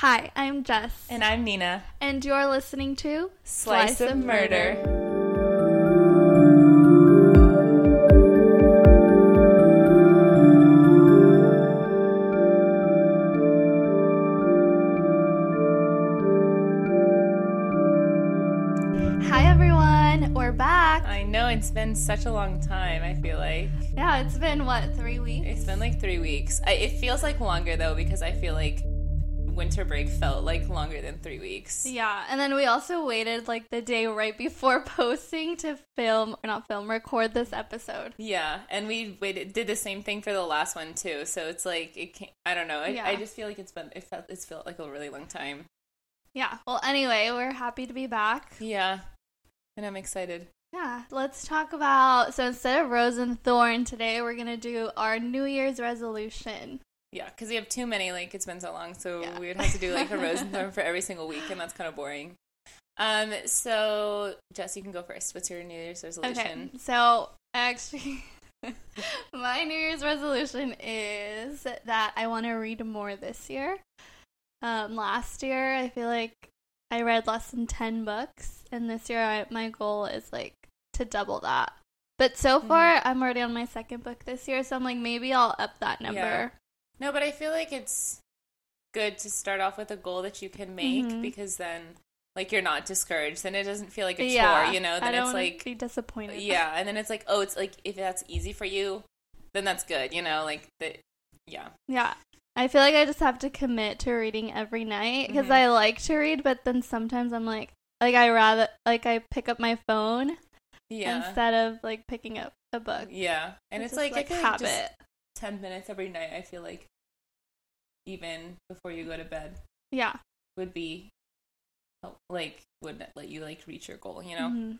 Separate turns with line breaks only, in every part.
Hi, I'm Jess.
And I'm Nina.
And you're listening to
Slice, Slice of, Murder. Murder. it's been such a long time, I feel like.
Yeah, it's been what, three weeks?
It's been like three weeks. I, it feels like longer though because I feel like winter break felt like longer than three weeks.
Yeah, and then we also waited like the day right before posting to film, or not film, record this episode.
Yeah, and we waited, did the same thing for the last one too. So it's like it can't, I don't know. I, yeah. I just feel like it's been it felt it's felt like a really long time.
Yeah. Well, anyway, we're happy to be back.
Yeah, and I'm excited.
Yeah, let's talk about. So instead of rose and thorn today, we're gonna do our New Year's resolution.
Yeah, because we have too many. Like it's been so long, so yeah. we would have to do like a rose and thorn for every single week, and that's kind of boring. Um. So Jess, you can go first. What's your New Year's resolution?
Okay. So actually. my New Year's resolution is that I want to read more this year. Um, last year, I feel like I read less than 10 books, and this year I, my goal is like to double that. But so mm-hmm. far, mm-hmm. I'm already on my second book this year, so I'm like, maybe I'll up that number. Yeah.
No, but I feel like it's good to start off with a goal that you can make mm-hmm. because then like you're not discouraged. Then it doesn't feel like a yeah, chore you know? Then it's like
be disappointed.
Yeah and then it's like oh it's like if that's easy for you then that's good you know? Like the, yeah.
Yeah. I feel like i just have to commit to reading every night because mm-hmm. i like to read but then sometimes i'm like like i rather like i pick up my phone yeah. instead of like picking up a book.
Yeah and it's, it's like, like a habit just, 10 minutes every night, I feel like even before you go to bed.
Yeah.
Would be like would let you like reach your goal, you know? Mm-hmm.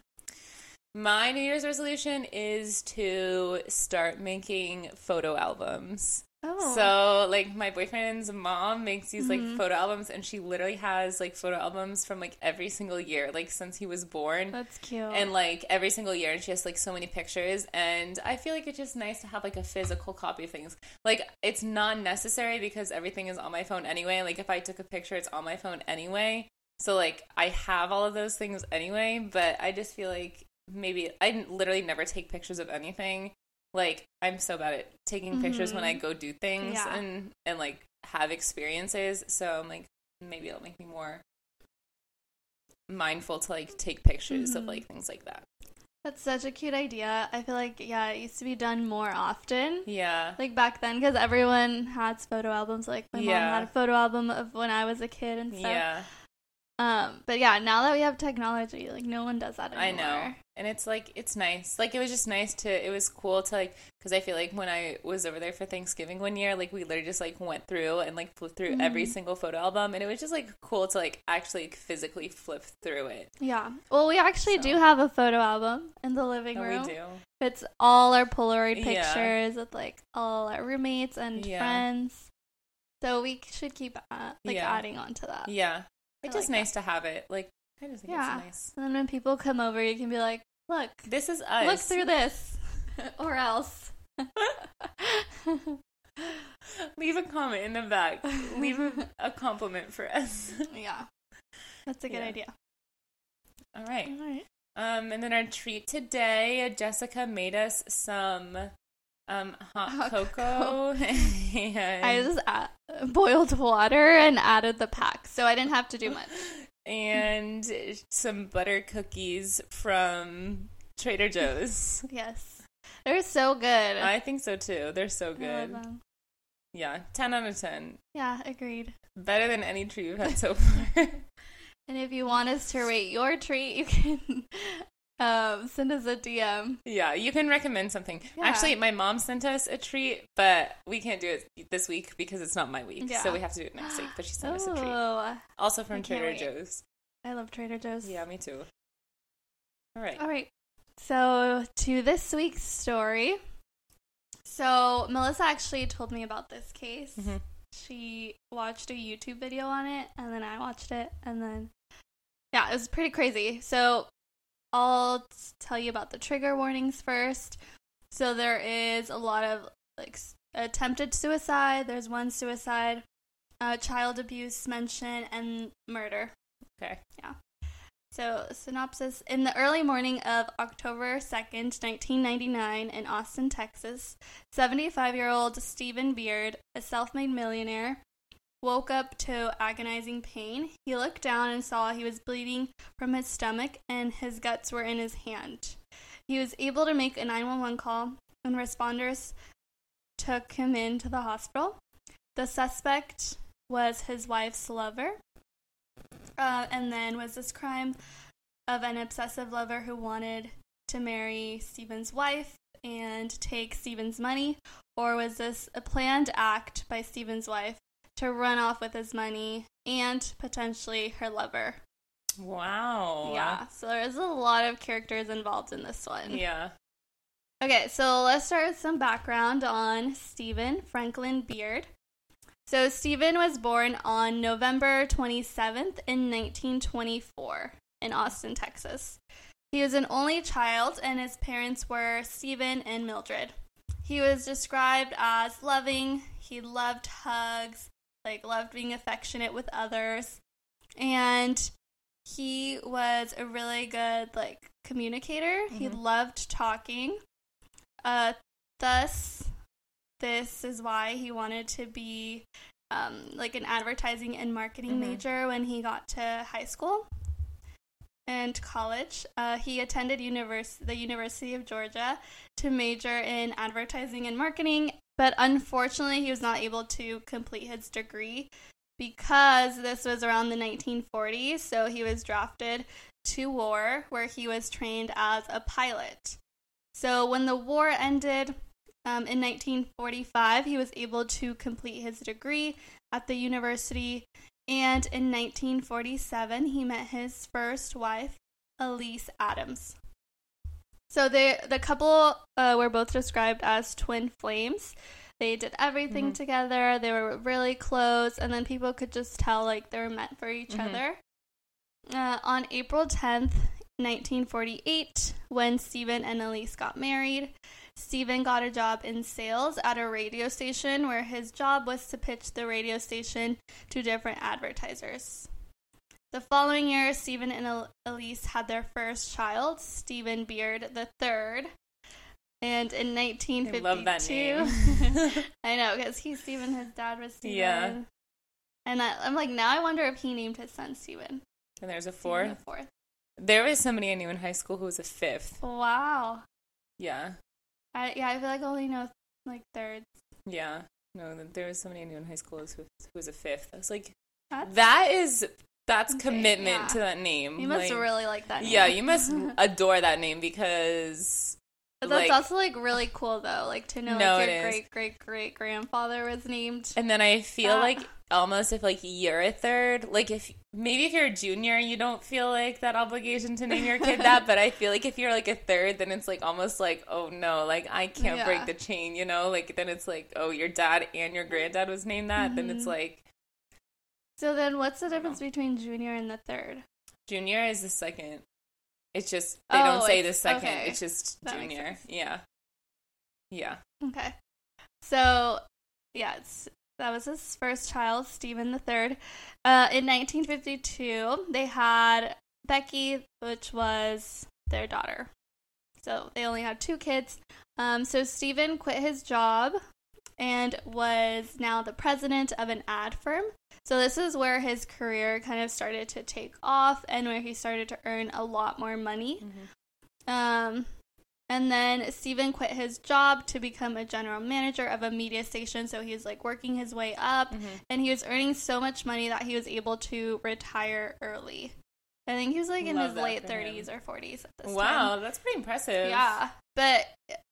My New Year's resolution is to start making photo albums. Oh. So like my boyfriend's mom makes these like mm-hmm. photo albums and she literally has like photo albums from like every single year like since he was born.
That's cute.
And like every single year and she has like so many pictures and I feel like it's just nice to have like a physical copy of things. Like it's not necessary because everything is on my phone anyway. Like if I took a picture it's on my phone anyway. So like I have all of those things anyway, but I just feel like maybe I literally never take pictures of anything like I'm so bad at taking mm-hmm. pictures when I mm-hmm. go do things yeah. and and like have experiences. So I'm like maybe it'll make me more mindful to like take pictures mm-hmm. of like things like that.
That's such a cute idea. I feel like yeah, it used to be done more often.
Yeah.
Like back then cuz everyone had photo albums like my yeah. mom had a photo album of when I was a kid and stuff. Yeah. Um, but yeah, now that we have technology, like no one does that anymore. I know.
And it's like it's nice. Like it was just nice to it was cool to like cuz I feel like when I was over there for Thanksgiving one year, like we literally just like went through and like flipped through mm-hmm. every single photo album and it was just like cool to like actually like, physically flip through it.
Yeah. Well, we actually so. do have a photo album in the living
oh,
room.
We do.
It's all our Polaroid pictures yeah. with like all our roommates and yeah. friends. So we should keep uh, like yeah. adding on to that.
Yeah. It's just like nice that. to have it. Like, I just think yeah. it's nice.
And then when people come over, you can be like, look,
this is us.
Look through this. or else.
Leave a comment in the back. Leave a, a compliment for us.
yeah. That's a good yeah. idea.
All right. All right. Um, and then our treat today, Jessica made us some um, hot, hot cocoa.
I just add, boiled water and added the pack, so I didn't have to do much.
and some butter cookies from Trader Joe's.
yes, they're so good.
I think so too. They're so good. Yeah, ten out of ten.
Yeah, agreed.
Better than any treat we've had so far.
And if you want us to rate your treat, you can um, send us a DM.
Yeah, you can recommend something. Yeah. Actually, my mom sent us a treat, but we can't do it this week because it's not my week. Yeah. So we have to do it next week. But she sent us a treat. Also from Trader Joe's.
I love Trader Joe's.
Yeah, me too. All right.
All right. So to this week's story. So Melissa actually told me about this case. Mm-hmm. She watched a YouTube video on it, and then I watched it, and then yeah, it was pretty crazy. So I'll tell you about the trigger warnings first. So there is a lot of like attempted suicide. There's one suicide. uh, child abuse mention, and murder.
Okay. Yeah.
So, synopsis In the early morning of October 2nd, 1999, in Austin, Texas, 75 year old Steven Beard, a self made millionaire, woke up to agonizing pain. He looked down and saw he was bleeding from his stomach and his guts were in his hand. He was able to make a 911 call, and responders took him into the hospital. The suspect was his wife's lover. Uh, and then was this crime of an obsessive lover who wanted to marry Steven's wife and take Steven's money, or was this a planned act by Steven's wife to run off with his money and potentially her lover?
Wow.
Yeah, so there's a lot of characters involved in this one.
Yeah.
Okay, so let's start with some background on Steven Franklin Beard. So, Steven was born on November 27th in 1924 in Austin, Texas. He was an only child, and his parents were Stephen and Mildred. He was described as loving, he loved hugs, like, loved being affectionate with others, and he was a really good, like, communicator. He
Mhm.
loved talking. Uh, thus, this is why he wanted to be um, like an advertising and marketing
Mhm.
major when he got to high school and college. Uh, he attended univers- the University of Georgia to major in advertising and marketing, but unfortunately, he was not able to complete his degree because this was around the 1940s. So he was drafted to war, where he was trained as a pilot. So when the war ended um, in 1945, he was able to complete his degree at the university. And in 1947, he met his first wife, Elise Adams. So the the couple uh, were both described as twin flames. They did everything
Mhm.
together. They were really close, and then people could just tell like they were meant for each
Mhm.
other. Uh, on April 10th, 1948, when Steven and Elise got married, Steven got a job in sales at a radio station where his job was to pitch the radio station to different advertisers. The following year, Steven and Elise had their first child, Stephen Beard III. And in 1952,
I love that name.
I know because he's Stephen, his dad was Stephen.
Yeah.
And I, I'm like, now I wonder if he named his son Stephen.
and there's a
Stephen
fourth.
fourth.
There was somebody I knew in high school who was a fifth.
Wow.
Yeah.
I, yeah, I feel like I only know like thirds.
Yeah. No, there was somebody I knew in high school who was, who was a fifth. I was like,
That's,
that is, that's
Okay,
commitment
yeah.
to that name.
you must
Like,
really like that. Name.
Yeah, you must adore that name because
But that's
like-
also like really cool though, like to know
No,
like your great great great grandfather was named.
And then I feel
Ah.
like almost if like you're a third, like if maybe if you're a junior, you don't feel like that obligation to name your kid that. But I feel like if you're like a third, then it's like almost like oh no, like I can't
Yeah.
break the chain, you know? Like then it's like oh your dad and your granddad was named that. Then it's
Mhm.
like
So then, what's the difference between junior and the third?
junior is the second. It's just they
Oh,
don't say the second.
okay.
It's just
That
junior. Yeah. Yeah.
Okay, so yeah, that was his first child, Stephen the third. Uh, in 1952, they had Becky, which was their daughter. So they only had two kids. Um, so Steven quit his job and was now the president of an ad firm. So this is where his career kind of started to take off and where he started to earn a lot more money. Um, and then Steven quit his job to become a general manager of a media station. So he's like working his way up
Mhm.
and he was earning so much money that he was able to retire early. I think he was like in
Love
his late
for him.
30s or 40s at this time.
Wow, that's pretty impressive.
Yeah. But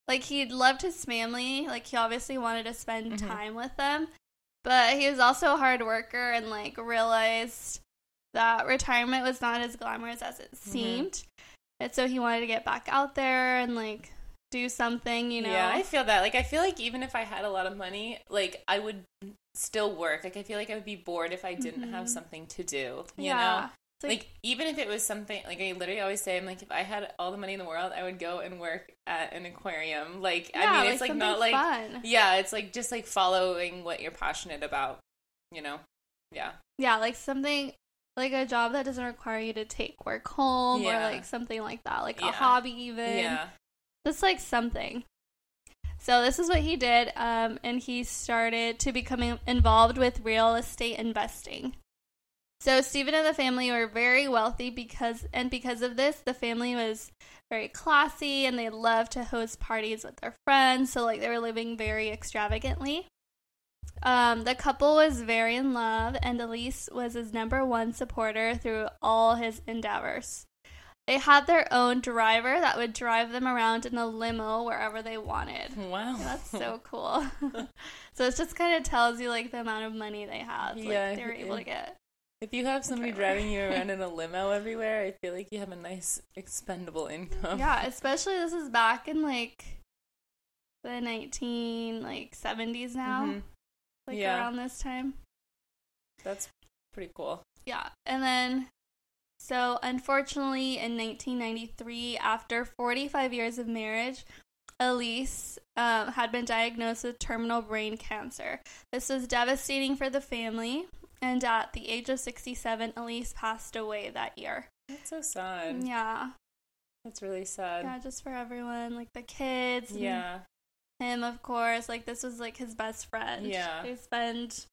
like he loved his family. Like he obviously wanted to spend
Mhm.
time with them. But he was also a hard worker and like realized that retirement was not as glamorous as it
Mm-hmm.
seemed. And so he wanted to get back out there and like do something, you know.
Yeah, I feel that. Like, I feel like even if I had a lot of money, like, I would still work. Like, I feel like I would be bored if I didn't have
Mhm.
something to do. You
yeah.
know?
It's
Like, even if it was something, like, I literally always say, I'm like, if I had all the money in the world, I would go and work at an aquarium. Like,
yeah,
I mean, it's like not like,
fun.
yeah, it's like just like following what you're passionate about, you know? Yeah.
Yeah, like something like a job that doesn't require you to take work home
Yeah.
or like something like that, like
Yeah.
a hobby even.
Yeah.
Just like something. So this is what he did, um, and he started to become involved with real estate investing. So Steven and the family were very wealthy because, and because of this, the family was very classy, and they loved to host parties with their friends. So like they were living very extravagantly. Um, the couple was very in love, and Elise was his number one supporter through all his endeavors. They had their own driver that would drive them around in a limo wherever they wanted.
Wow.
That's so cool. so it just kind of tells you like the amount of money they had. Like, they were able
yeah.
to get.
If you have somebody driving you around in a limo everywhere, I feel like you have a nice expendable income.
Yeah, especially this is back in like the nineteen like seventies now,
Mhm.
like
Yeah.
around this time.
That's pretty cool.
Yeah, and then so unfortunately in 1993, after 45 years of marriage, Elise um, had been diagnosed with terminal brain cancer. This was devastating for the family, and at the age of 67, Elise passed away that year.
That's so sad.
Yeah,
That's really sad.
yeah, just for everyone, like the kids, and
Yeah.
him, of course. Like this was like his best friend.
Yeah.
they spend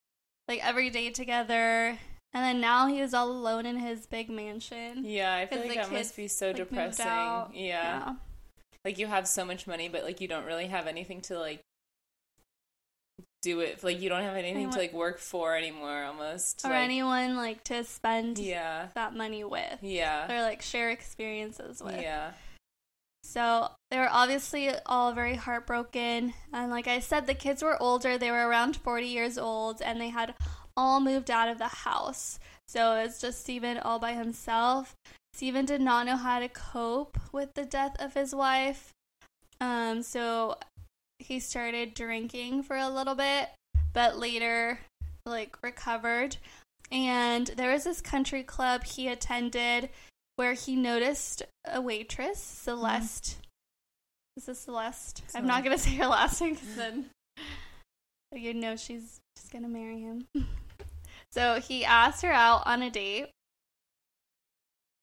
like every day together. And then now he is all alone in his big mansion.
Yeah, I feel like that must be so
like,
depressing.
out.
Yeah. Like you have so much money, but like you don't really have anything to like do it. Like you don't have anything to like work for anymore almost.
Or
like,
anyone like to spend
Yeah.
that money with.
Yeah.
Or like share experiences with.
Yeah.
So they were obviously all very heartbroken. And like I said, the kids were older. They were around 40 years old and they had all moved out of the house. So it's just Steven all by himself. Steven did not know how to cope with the death of his wife. Um, so he started drinking for a little bit, but later, like, recovered. And there was this country club he attended where he noticed a waitress, Celeste. Is this Celeste? I'm not gonna say her last name because then you know she's she's gonna marry him. so he asked her out on a date,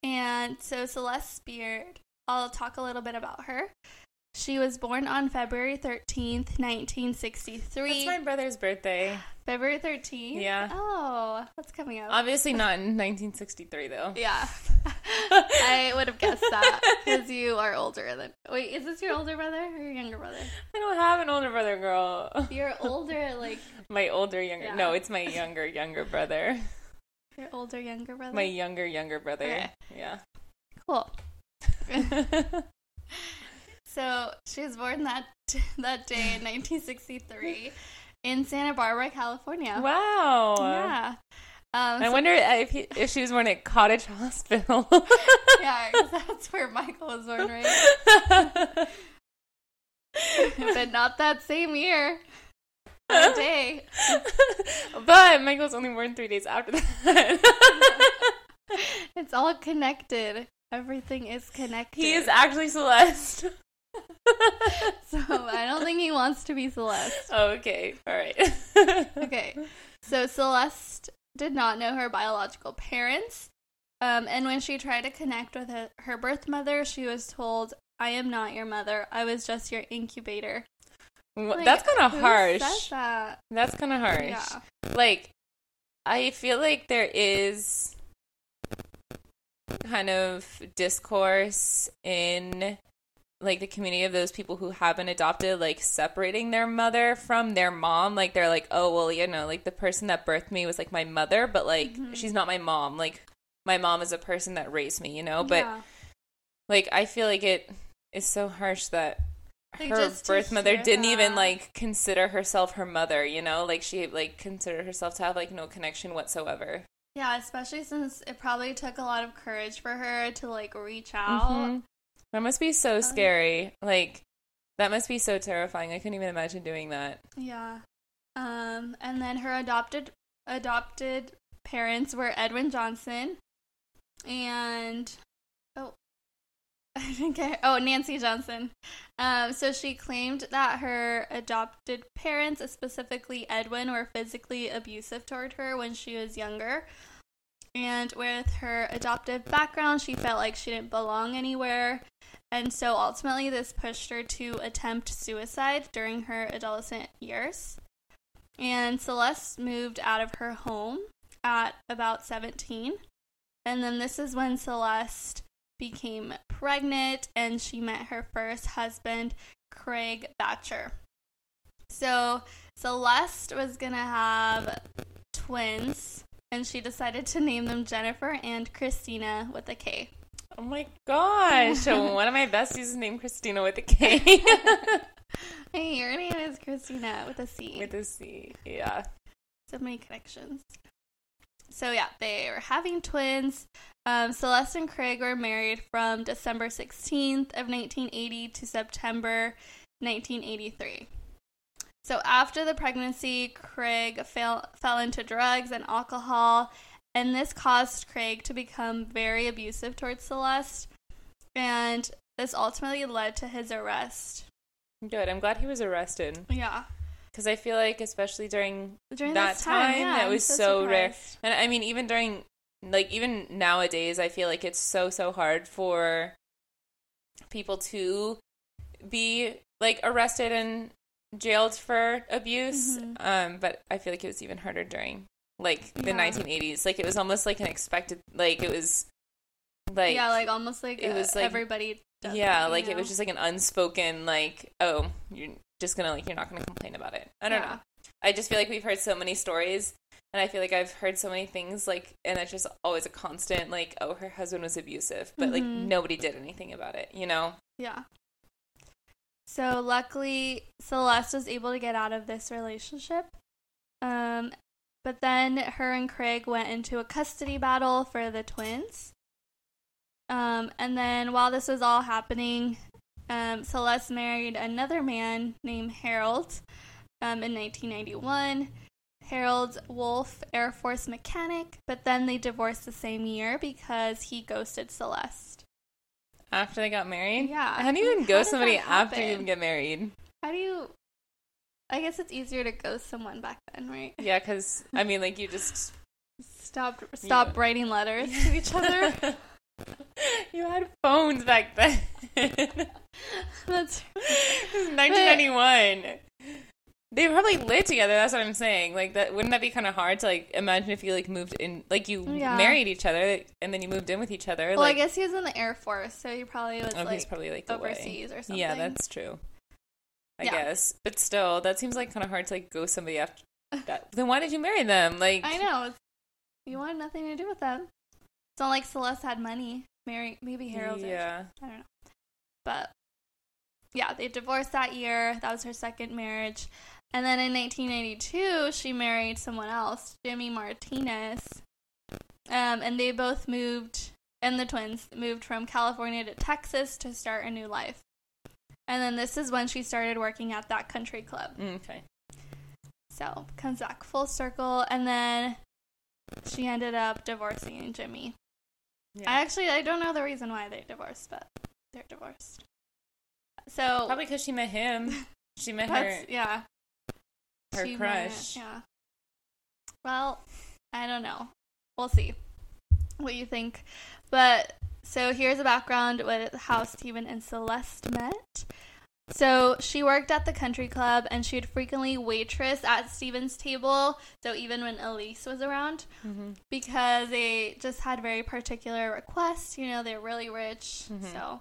and so Celeste Beard, I'll talk a little bit about her. She was born on February 13th, 1963.
That's my brother's birthday.
February 13th?
Yeah.
Oh, what's coming up?
Obviously not in 1963 though.
Yeah. I would have guessed that because you are older than. Wait, is this your older brother or your younger brother?
I don't have an older brother, girl.
You're older, like
My older younger.
Yeah.
No, it's my younger younger brother.
your older younger brother.
My younger younger brother.
Okay.
Yeah.
cool. She was born that that day in 1963 in Santa Barbara, California.
wow.
Yeah. Um,
I
so-
wonder if he, if she was born at Cottage Hospital.
Yeah, 'cause that's where Michael was born, right? but not that same year. That day.
but Michael's only born three days after that.
It's all connected. Everything is connected.
he is actually Celeste.
So I don't think he wants to be Celeste.
Oh, okay. All right.
Okay. So Celeste did not know her biological parents. Um, and when she tried to connect with her, her birth mother, she was told, I am not your mother. I was just your incubator. Like,
That's kind of harsh.
that?
That's kind of harsh.
Yeah.
Like, I feel like there is kind of discourse in like the community of those people who have been adopted, like separating their mother from their mom. Like they're like, oh well, you know, like the person that birthed me was like my mother, but like
Mhm.
she's not my mom. Like my mom is a person that raised me, you know. But
Yeah.
like I feel like it is so harsh that
Like,
her birth mother didn't even like consider herself her mother, you know? Like she like considered herself to have like no connection whatsoever.
Yeah, especially since it probably took a lot of courage for her to like reach out.
Mhm. That must be so scary. Like that must be so terrifying. I couldn't even imagine doing that.
Yeah. Um, and then her adopted adopted parents were Edwin Johnson and oh I didn't get. Oh, Nancy Johnson. Um, so she claimed that her adopted parents, specifically Edwin, were physically abusive toward her when she was younger. And with her adoptive background, she felt like she didn't belong anywhere. And so ultimately, this pushed her to attempt suicide during her adolescent years. And Celeste moved out of her home at about 17. And then this is when Celeste became pregnant and she met her first husband, Craig Batcher. So Celeste was going to have twins and she decided to name them Jennifer and Christina with a K.
Oh my gosh. One of my besties is named Christina with a K.
hey, your name is Christina with a C.
with a C. Yeah.
So many connections. So yeah, they were having twins. Um, Celeste and Craig were married from December 16th of 1980 to September 1983. So after the pregnancy, Craig fell fell into drugs and alcohol, and this caused Craig to become very abusive towards Celeste, and this ultimately led to his arrest.
Good. I'm glad he was arrested
Yeah,
because I feel like, especially during
during
that
time,
time,
yeah,
that
I'm
was so rare. And I mean, even during, like, even nowadays, I feel like it's so, so hard for people to be, like, arrested and jailed for abuse.
Mhm.
Um, but I feel like it was even harder during, like, the
Yeah.
1980s. Like, it was almost like an expected, like, it was, like,
yeah, like almost like
it
uh,
was, like-
everybody. Does
yeah, like, it was just like an unspoken, like, oh, you're just gonna, like, you're not gonna complain about it. I don't
Yeah.
know. I just feel like we've heard so many stories and I feel like I've heard so many things like and it's just always a constant like oh her husband was abusive but like
Mhm.
nobody did anything about it, you know?
Yeah. So luckily, Celeste was able to get out of this relationship. Um, but then her and Craig went into a custody battle for the twins. Um, and then while this was all happening, um, Celeste married another man named Harold um, in 1991. Harold Wolf, Air Force mechanic, but then they divorced the same year because he ghosted Celeste.
After they got married?
Yeah.
How do you even ghost somebody after you
happen?
get married?
How do you? I guess it's easier to ghost someone back then, right?
Yeah, because I mean, like you just
Stop, stop
Yeah.
writing letters to each other.
you had phones back then.
That's
This is 1991. They probably lived together. That's what I'm saying. Like that, wouldn't that be kind of hard to like imagine if you like moved in, like you
Yeah.
married each other and then you moved in with each other?
well.
like,
I guess he was in the Air Force, so he probably was
oh,
like
he's probably like away.
overseas or something.
Yeah, that's true. I
Yeah.
guess, but still, that seems like kind of hard to like go somebody after that. Then why did you marry them? Like,
I know. You wanted nothing to do with them. It's not like Celeste had money. Mary, maybe Harold did.
Yeah,
I don't know. But yeah, they divorced that year. That was her second marriage. And then in 1992, she married someone else, Jimmy Martinez. Um, and they both moved, and the twins moved from California to Texas to start a new life. And then this is when she started working at that country club.
Mm, okay.
So comes back full circle, and then she ended up divorcing Jimmy.
Yeah.
I actually I don't know the reason why they divorced, but they're divorced. So
Probably because she met him. She met her
yeah.
her
she
crush.
met- yeah. Well, I don't know. We'll see what you think. But so here's a background with how Steven and Celeste met. So she worked at the country club and she would frequently waitress at Steven's table. So even when Elise was around,
Mhm.
because they just had very particular requests. You know, they're really rich,
Mhm.
so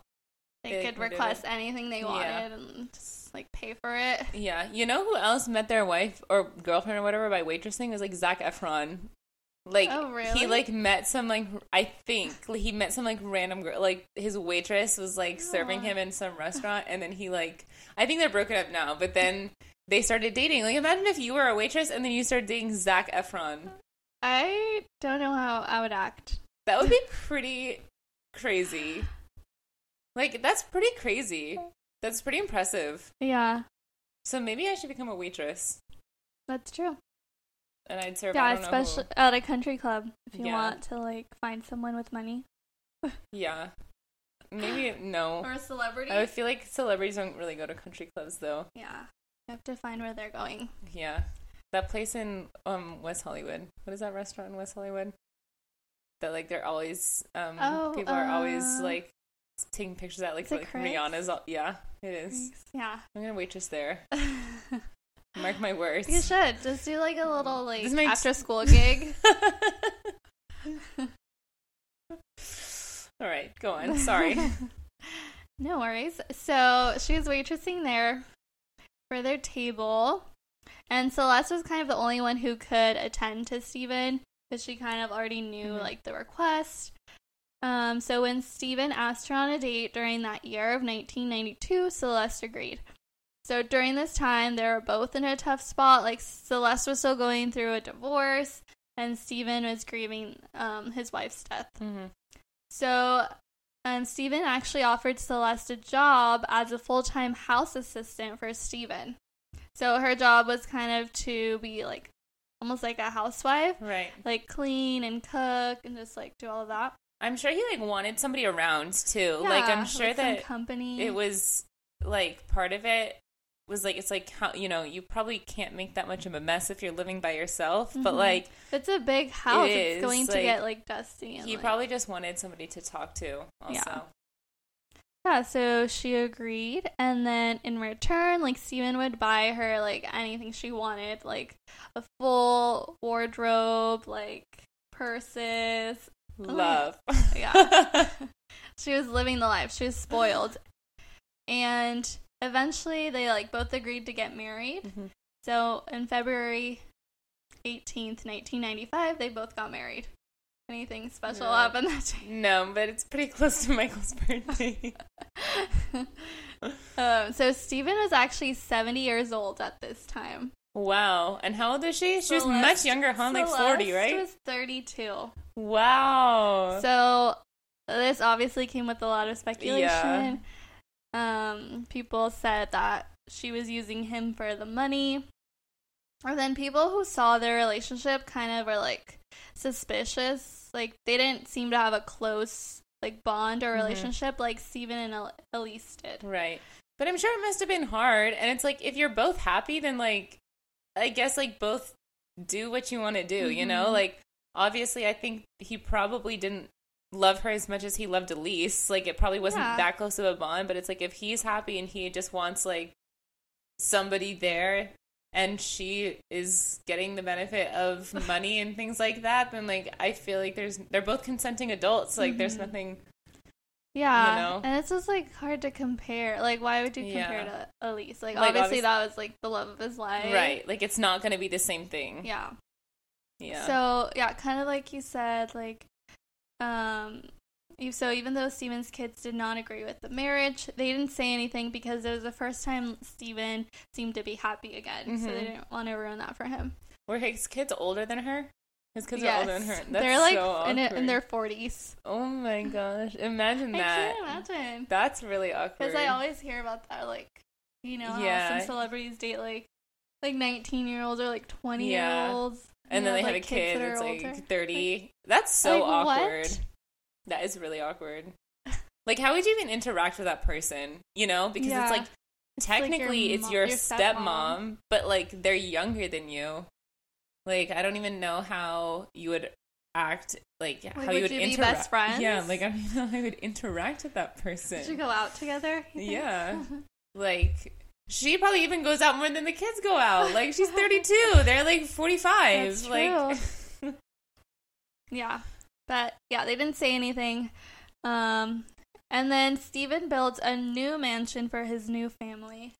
they,
They
could request
it.
anything they
Yeah.
wanted and just like pay for it.
Yeah, you know who else met their wife or girlfriend or whatever by waitressing it was like Zac Efron. Like
Oh, really?
he like met some like I think like, he met some like random girl like his waitress was like serving him in some restaurant and then he like I think they're broken up now but then they started dating. Like imagine if you were a waitress and then you started dating Zac Efron.
I don't know how I would act.
That would be pretty crazy. Like that's pretty crazy. That's pretty impressive.
Yeah,
So maybe I should become a waitress
that's true.
And I'd serve.
yeah,
I don't know
especially at a country club if you
Yeah.
want to like find someone with money.
Yeah. maybe no.
or a celebrity.
I feel like celebrities don't really go to country clubs though.
yeah, you have to find where they're going.
Yeah, that place in um West Hollywood. What is that restaurant in West Hollywood? That like they're always um
Oh,
people are always
uh,
like taking pictures at like like Rihanna's. All, yeah, it is.
Yeah.
I'm gonna waitress there. Mark my words.
You should just do like a little like
This
after school gig.
All right, go on. Sorry.
no worries. So she was waitressing there for their table, and Celeste was kind of the only one who could attend to Steven because she kind of already knew
Mhm.
like the request. Um, so when Steven asked her on a date during that year of 1992, Celeste agreed. So during this time, they were both in a tough spot. Like Celeste was still going through a divorce, and Steven was grieving um, his wife's death.
hmm
So, um, Steven actually offered Celeste a job as a full time house assistant for Steven. So, her job was kind of to be like almost like a housewife,
Right.
like clean and cook and just like do all of that.
I'm sure he like wanted somebody around too. like I'm sure
like,
that
company.
it was like part of it was like it's like how you know you probably can't make that much of a mess if you're living by yourself but
Mhm.
like
It's a big house.
is,
it's going to get like dusty. And,
he
like-
probably just wanted somebody to talk to also
Yeah. Yeah, so she agreed, and then in return, like Steven would buy her like anything she wanted, like a full wardrobe, like purses.
love
Yeah. she was living the life. She was spoiled. And eventually they like both agreed to get married.
Mhm.
So in February 18th, 1995, they both got married. Anything special
Yeah.
happened that day?
no but it's pretty close to michael's birthday
um, so Steven was actually 70 years old at this time.
wow and how old is she she was much younger huh like 40 right?
She was 32.
wow
So this obviously came with a lot of speculation. Um, people said that she was using him for the money. Or then people who saw their relationship kind of were like suspicious. Like they didn't seem to have a close like bond or
Mhm.
relationship like Steven and El- Elise did.
Right. But I'm sure it must have been hard. And it's like, if you're both happy, then, like, I guess, like, both do what you want to do, you know?
Mhm.
Like, obviously, I think he probably didn't love her as much as he loved Elise. Like, it probably wasn't
Yeah.
that close of a bond, but it's like, if he's happy and he just wants, like, somebody there and she is getting the benefit of money and things like that, then, like, I feel like there's, they're both consenting adults. Like, there's
Mhm.
nothing.
Yeah,
know?
and it's just like hard to compare. Like, why would you compare
Yeah.
to Elise? Like,
Like,
obviously
obvious-
that was like the love of his life,
Right. Like, it's not going to be the same thing.
Yeah.
Yeah.
So yeah, kind of like you said, like, um, so even though Steven's kids did not agree with the marriage, they didn't say anything because it was the first time Steven seemed to be happy again. So they
Mhm.
didn't want to ruin that for him.
Were his kids older than her? His kids
yes,
are older than her. That's
they're like
so
in, in their forties.
Oh my gosh! Imagine that.
I can't imagine
That's really awkward.
because I always hear about that, like, you know,
Yeah.
some celebrities date like like nineteen year olds or like twenty year olds,
and then they have a kid
that
that's like
older.
thirty. that's so
Like, what?
awkward. That is really awkward. Like, how would you even interact with that person? You know, because
Yeah.
it's like
It's like your
technically it's your,
your
stepmom,
stepmom.
but like they're younger than you. Like, I don't even know how you would act. Like, how
would
you would
you be
interact.
best friends?
Yeah, like I don't know how I would interact with that person.
Did you go out together?
Yeah. like she probably even goes out more than the kids go out. Like she's 32, they're like 45.
That's
like
Yeah. But yeah, they didn't say anything. Um and then Steven builds a new mansion for his new family.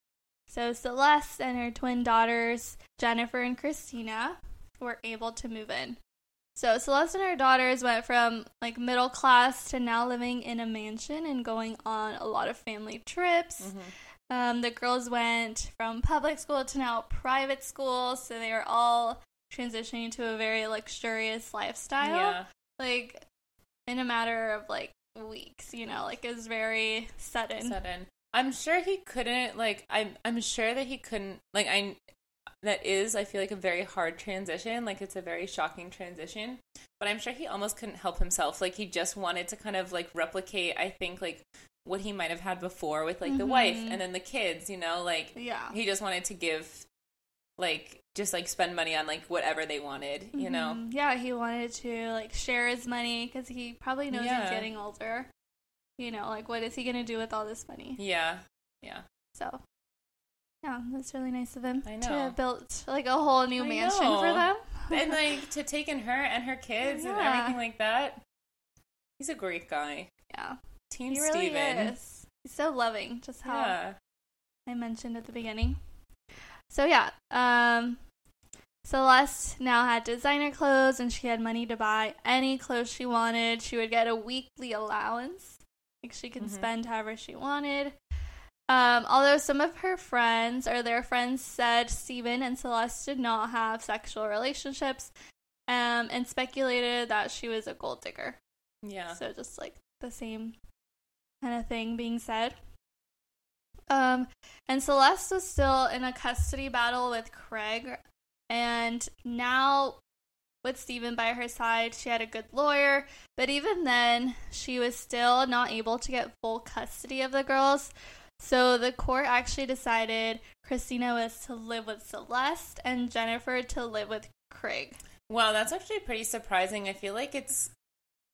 So Celeste and her twin daughters, Jennifer and Christina, were able to move in. So Celeste and her daughters went from like middle class to now living in a mansion and going on a lot of family trips.
Mhm.
Um, the girls went from public school to now private school, so they were all transitioning to a very luxurious lifestyle.
yeah.
Like in a matter of like weeks, you know, like it's very sudden.
Sudden. I'm sure he couldn't like I'm I'm sure that he couldn't like I that is, I feel like, a very hard transition. Like, it's a very shocking transition. But I'm sure he almost couldn't help himself. Like, he just wanted to kind of like replicate, I think, like what he might have had before with like the wife
Mhm.
and then the kids, you know? Like,
Yeah.
he just wanted to give, like, just like spend money on like whatever they wanted, you know?
Mhm. Yeah, he wanted to like share his money because he probably knows
Yeah.
he's getting older. You know, like what is he gonna do with all this money?
Yeah. Yeah.
So, yeah, that's really nice of him
I
to
know.
have built like a whole new
I
mansion
know.
for them.
and like to take in her and her kids and everything like that. He's a great guy.
yeah,
Team
he really
Steven.
is. He's so loving, just how
Yeah.
I mentioned at the beginning. So yeah, um, Celeste now had designer clothes and she had money to buy any clothes she wanted. She would get a weekly allowance, like she could
Mhm.
spend however she wanted. Um, although some of her friends or their friends said Steven and Celeste did not have sexual relationships, um, and speculated that she was a gold digger.
Yeah.
So just like the same kind of thing being said. Um, and Celeste was still in a custody battle with Craig, and now with Steven by her side, she had a good lawyer, but even then, she was still not able to get full custody of the girls. So the court actually decided Christina was to live with Celeste and Jennifer to live with Craig.
Wow, that's actually pretty surprising. I feel like it's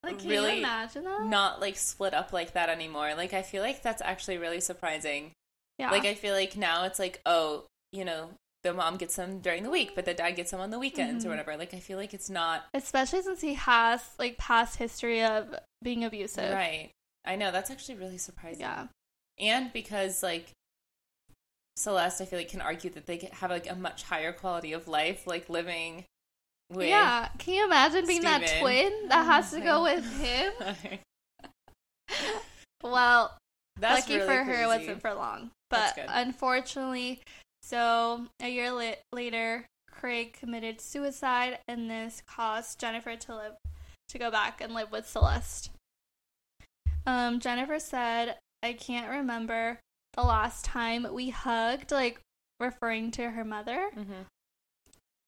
Like, can
Really
you imagine that?
not like split up like that anymore. Like I feel like that's actually really surprising.
yeah.
Like I feel like now it's like, oh, you know, the mom gets them during the week, but the dad gets them on the weekends
Mhm.
or whatever. Like I feel like it's not
especially since he has like past history of being abusive.
right. I know that's actually really surprising.
Yeah.
and because like Celeste, I feel like can argue that they have like a much higher quality of life, like living with.
yeah. Can you imagine being that twin that has to go with him? Well,
That's
lucky
really
for her, it wasn't for long. But unfortunately, so a year la- later, Craig committed suicide, and this caused Jennifer to live to go back and live with Celeste. Um, Jennifer said, "I can't remember the last time we hugged," like referring to her mother.
Mhm.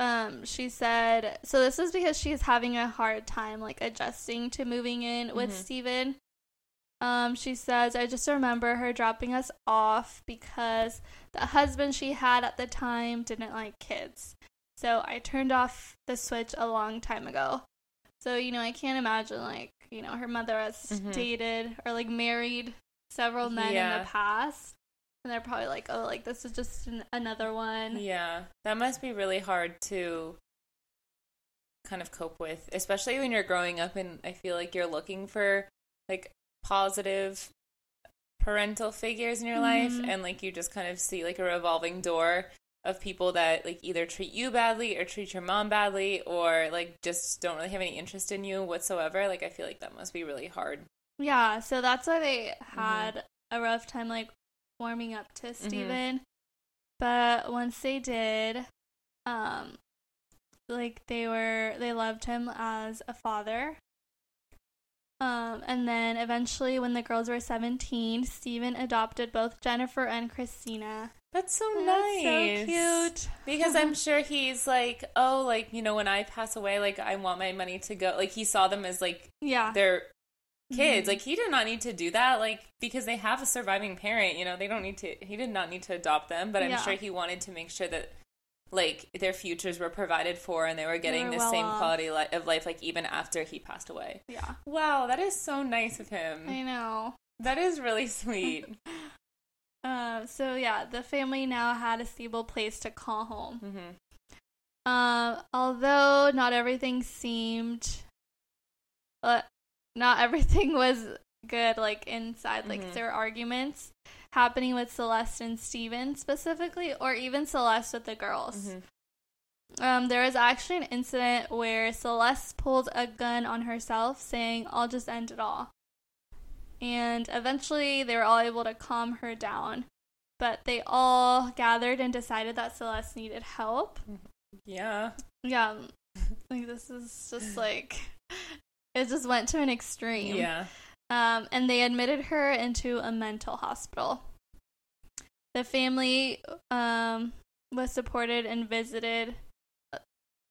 Um, she said, so this is because she's having a hard time like adjusting to moving in with
Mhm.
Steven. Um, she says, I just remember her dropping us off because the husband she had at the time didn't like kids. So I turned off the switch a long time ago. So, you know, I can't imagine like, you know, her mother has
Mhm.
dated or like married several men in the past. And they're probably like, oh, like this is just an- another one.
Yeah, that must be really hard to kind of cope with, especially when you're growing up and I feel like you're looking for like positive parental figures in your life
Mhm.
and like you just kind of see like a revolving door of people that like either treat you badly or treat your mom badly or like just don't really have any interest in you whatsoever. Like I feel like that must be really hard.
Yeah, so that's why they
Mm-hmm.
had a rough time like warming up to Steven. But once they did, um like they were they loved him as a father. Um and then eventually when the girls were 17, Steven adopted both Jennifer and Christina.
That's so
That's
nice.
so cute.
Because I'm sure he's like, oh, like, you know, when I pass away, like, I want my money to go. Like, he saw them as, like,
Yeah.
their kids.
Mhm.
Like, he did not need to do that, like, because they have a surviving parent, you know, they don't need to, he did not need to adopt them, but I'm
Yeah.
sure he wanted to make sure that, like, their futures were provided for and they were getting
were
the
well
same
off.
quality li- of life, like, even after he passed away.
Yeah.
Wow, that is so nice of him.
I know.
That is really sweet.
Uh, so yeah, the family now had a stable place to call home.
hmm
Um, although not everything seemed, uh, not everything was good. Like inside, like
Mhm.
there were arguments happening with Celeste and Steven specifically, or even Celeste with the girls.
Mhm.
Um, there was actually an incident where Celeste pulled a gun on herself, saying, "I'll just end it all." And eventually, they were all able to calm her down. But they all gathered and decided that Celeste needed help.
Yeah.
Yeah, like this is just like it just went to an extreme.
Yeah.
Um, and they admitted her into a mental hospital. The family um was supported and visited. uh,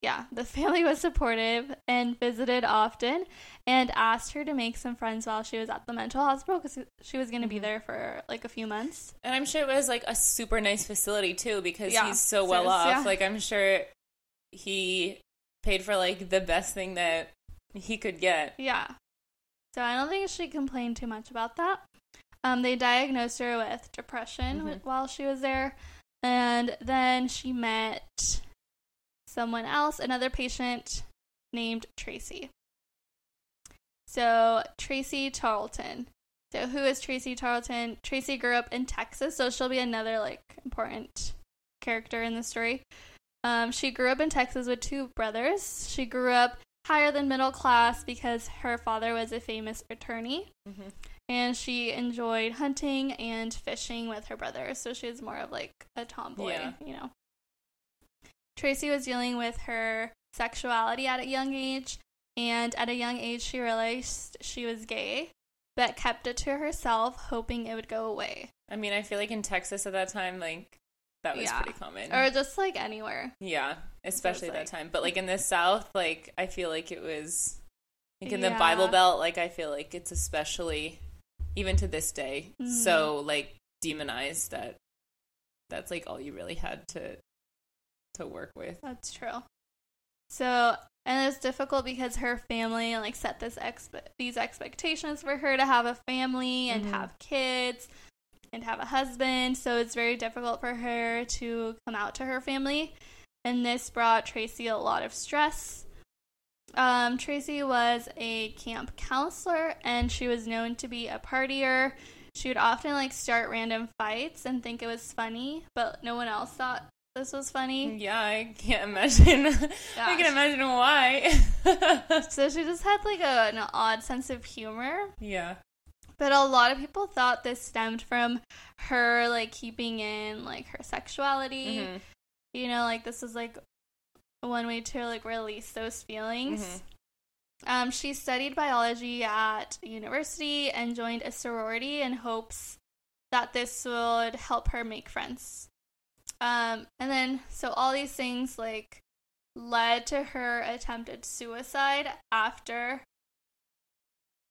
Yeah, the family was supportive and visited often and asked her to make some friends while she was at the mental hospital because she was going to be
Mhm.
there for like a few months.
And I'm sure it was like a super nice facility too because
Yeah,
he's so
so
well
it's-
off.
yeah.
Like I'm sure he paid for like the best thing that he could get.
Yeah. So I don't think she complained too much about that. Um, they diagnosed her with depression
Mhm.
while she was there. And then she met someone else, another patient named Tracy. So, Tracy Tarleton. So, who is Tracy Tarleton? Tracy grew up in Texas, so she'll be another like important character in the story. Um, she grew up in Texas with two brothers. She grew up higher than middle class because her father was a famous attorney
Mm-hmm.
and she enjoyed hunting and fishing with her brother. So she was more of like a tomboy,
Yeah.
you know. Tracy was dealing with her sexuality at a young age, and at a young age, she realized she was gay, but kept it to herself, hoping it would go away.
I mean, I feel like in Texas at that time, like that was
Yeah.
pretty common.
Or just like anywhere.
yeah, especially
like-
that time. But like in the South, like I feel like it was like in the Bible Belt, like I feel like it's especially even to this day
Mhm.
so like demonized that that's like all you really had to to work with.
That's true. So, and it's difficult because her family like set this expe- these expectations for her to have a family and
Mhm.
have kids and have a husband. So it's very difficult for her to come out to her family, and this brought Tracy a lot of stress. Um, Tracy was a camp counselor, and she was known to be a partier. She would often like start random fights and think it was funny, but no one else thought this was funny.
Yeah, I can't imagine. I can imagine why.
So she just had like a, an odd sense of humor.
yeah.
But a lot of people thought this stemmed from her like keeping in like her sexuality.
Mhm.
You know, like this is like one way to like release those feelings.
Mhm.
Um, she studied biology at university and joined a sorority in hopes that this would help her make friends. Um, and then so all these things like led to her attempted suicide after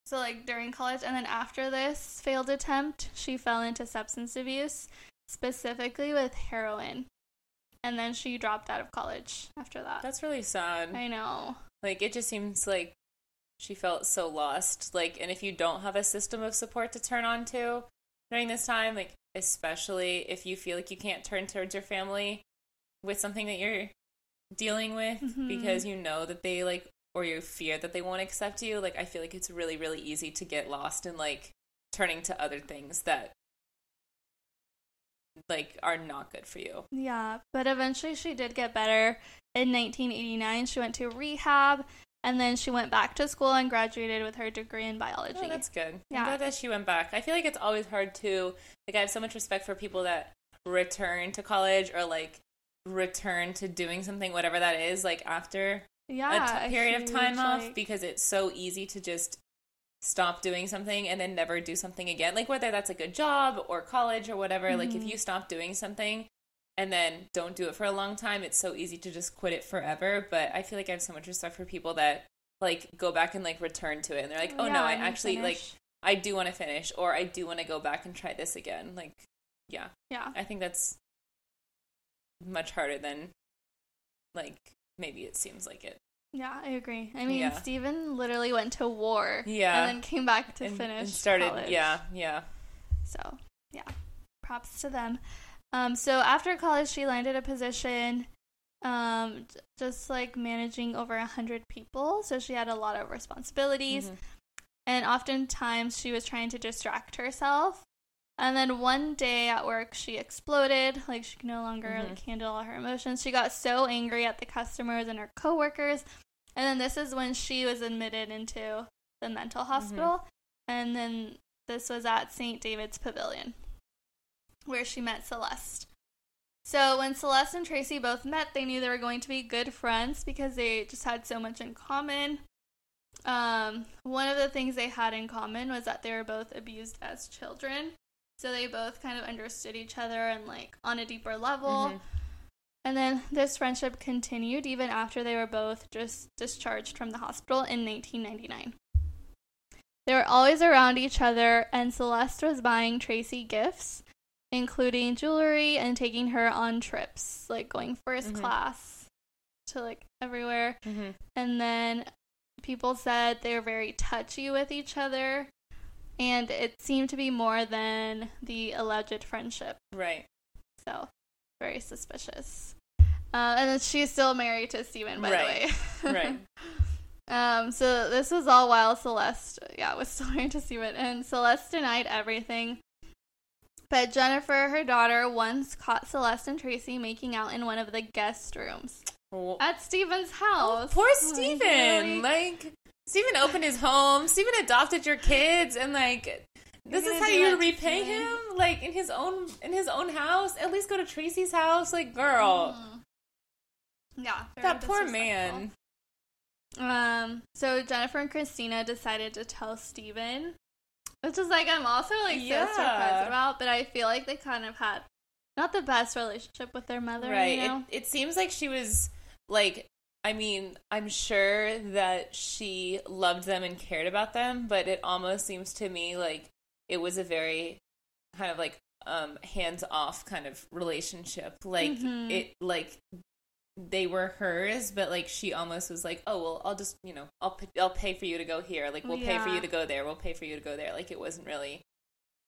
so like during college and then after this failed attempt she fell into substance abuse specifically with heroin and then she dropped out of college after that
That's really sad.
i know
Like it just seems like she felt so lost. Like and if you don't have a system of support to turn on to during this time, like especially if you feel like you can't turn towards your family with something that you're dealing with
Mhm.
because you know that they like or you fear that they won't accept you, like I feel like it's really really easy to get lost in like turning to other things that like are not good for you.
Yeah, but eventually she did get better. In 1989, she went to rehab and then she went back to school and graduated with her degree in biology.
Oh, that's good.
Yeah.
I'm glad that she went back. I feel like it's always hard to like I have so much respect for people that return to college or like return to doing something whatever that is like after
yeah,
a t- period of time off
like-
because it's so easy to just stop doing something and then never do something again. Like whether that's like a job or college or whatever, like if
Mhm.
you stop doing something and then don't do it for a long time, it's so easy to just quit it forever. But I feel like I have so much respect for people that like go back and like return to it and they're like, "Oh no, I
and you
actually like. I do want to finish or I do want to go back and try this again." Like yeah,
Yeah.
I think that's much harder than like maybe it seems like it.
Yeah, I agree. I mean,
Yeah.
Steven literally went to war
Yeah.
and then came back to
and,
finish
and started
college.
yeah, yeah.
So, yeah, props to them. Um, so after college, she landed a position, um, just like managing over a hundred people. So she had a lot of responsibilities,
Mhm.
and oftentimes she was trying to distract herself. And then one day at work, she exploded. Like she could no longer
Mhm.
like handle all her emotions. She got so angry at the customers and her coworkers. And then this is when she was admitted into the mental hospital. And then this was at St. David's Pavilion, where she met Celeste. So when Celeste and Tracy both met, they knew they were going to be good friends because they just had so much in common. Um, one of the things they had in common was that they were both abused as children. So they both kind of understood each other and like on a deeper level.
Mhm.
And then this friendship continued even after they were both just discharged from the hospital in 1999. They were always around each other, and Celeste was buying Tracy gifts, including jewelry and taking her on trips, like going 1st
Mhm.
class to like everywhere.
Mm-hmm.
And then people said they were very touchy with each other, and it seemed to be more than the alleged friendship.
Right.
So, very suspicious. Uh, and then she's still married to Steven, by
Right.
the way.
Right.
um, so this was all while Celeste, yeah, was still married to Steven, and Celeste denied everything. But Jennifer, her daughter, once caught Celeste and Tracy making out in one of the guest rooms at Steven's
oh,
house.
poor
Like,
Steven. Like Steven opened his home. Steven adopted your kids, and like this is how you repay him. Like in his own in his own house. At least go to Tracy's house. Like girl,
Mm. Yeah,
that poor man.
Um, so Jennifer and Christina decided to tell Steven, which is like I'm also like so
Yeah.
surprised about, but I feel like they kind of had not the best relationship with their mother,
Right.
You know?
It, it seems like she was like I mean, I'm sure that she loved them and cared about them, but it almost seems to me like it was a very kind of like um hands off kind of relationship. Like
Mhm.
it like they were hers, but like she almost was like, "Oh, well, I'll just, you know, I'll p- I'll pay for you to go here. Like we'll pay for you to go there. We'll pay for you to go there." Like it wasn't really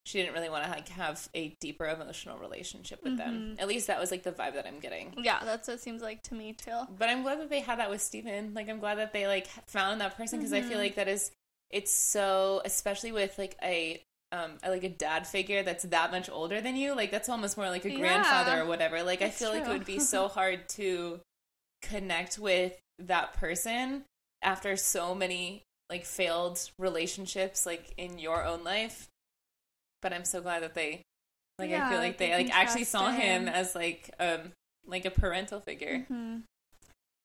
she didn't really want to like have a deeper emotional relationship with them.
Mhm.
At least that was like the vibe that I'm getting.
yeah, that's what it seems like to me too.
But I'm glad that they had that with Steven. Like I'm glad that they like found that person because I feel
Mhm.
like that is it's so especially with like a um a, like a dad figure that's that much older than you. Like that's almost more like a
Yeah.
grandfather or whatever. Like I feel like it would be so hard to connect with that person after so many like failed relationships like in your own life. But I'm so glad that they like I feel like
they
they like actually saw him
him.
as like um like a parental figure.
hmm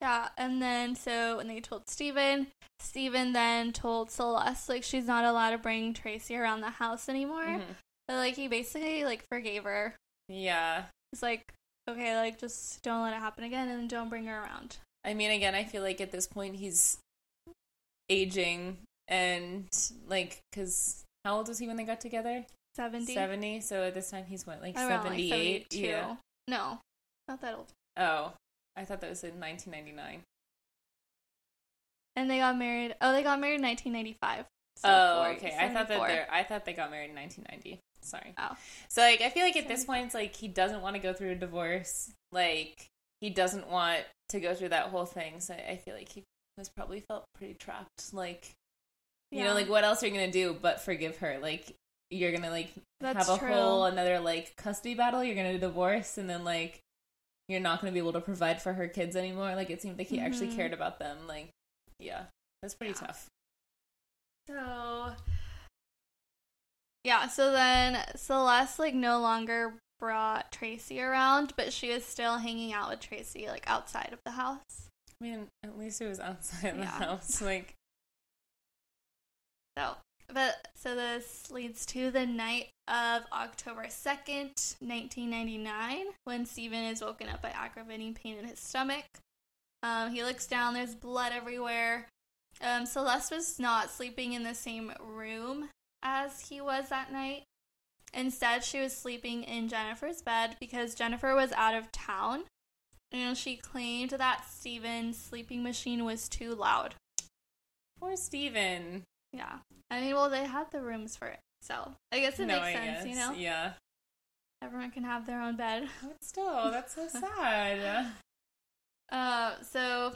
Yeah, and then so when they told Steven, Steven then told Celeste like she's not allowed to bring Tracy around the house anymore.
Mhm.
But like he basically like forgave her.
Yeah.
It's like okay, like just don't let it happen again and don't bring her around.
I mean, again, I feel like at this point he's aging and like, because how old was he when they got together?
70
70. So at this time he's what, like
around
78?
72.
yeah.
No, not that old.
Oh, I thought that was in 1999.
And they got married. Oh, they got married in 1995. So
oh,
40,
okay. I thought that they're, I thought they got married in 1990. Sorry.
Oh.
So like, I feel like at this point, it's like he doesn't want to go through a divorce. Like he doesn't want to go through that whole thing. So I feel like he was probably felt pretty trapped. Like you
Yeah.
know, like what else are you gonna do but forgive her? Like you're gonna like
That's
have a
true.
whole another like custody battle. You're gonna divorce, and then like you're not gonna be able to provide for her kids anymore. Like it seemed like he actually
Mhm.
cared about them. Like yeah, that's pretty
Yeah.
tough.
So yeah, so then Celeste like no longer brought Tracy around, but she was still hanging out with Tracy like outside of the house.
I mean, at least it was outside of
the
house. Like
So, but so this leads to the night of October 2nd, 1999, when Steven is woken up by aggravating pain in his stomach. Um, he looks down, there's blood everywhere. Um, Celeste was not sleeping in the same room as he was that night. Instead, she was sleeping in Jennifer's bed because Jennifer was out of town. And she claimed that Steven's sleeping machine was too loud.
poor Steven.
Yeah. I mean, well, they had the rooms for it. So I guess it
no,
makes
I
sense,
guess.
you know?
Yeah.
Everyone can have their own bed.
But still, that's so sad.
Uh, so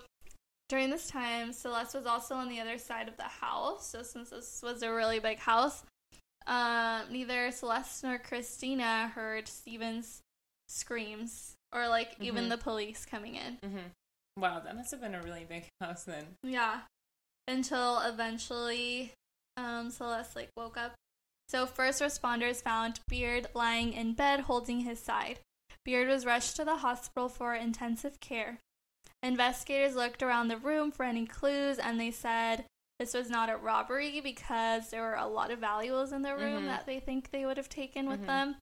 during this time, Celeste was also on the other side of the house. So since this was a really big house, um, neither Celeste nor Christina heard Steven's screams or like even
Mhm.
the police coming in.
hmm Wow, that must have been a really big house then.
Yeah. Until eventually um, Celeste like woke up. So first responders found Beard lying in bed holding his side. Beard was rushed to the hospital for intensive care. Investigators looked around the room for any clues and they said this was not a robbery because there were a lot of valuables in the room
Mhm.
that they think they would have taken with
Mhm.
them.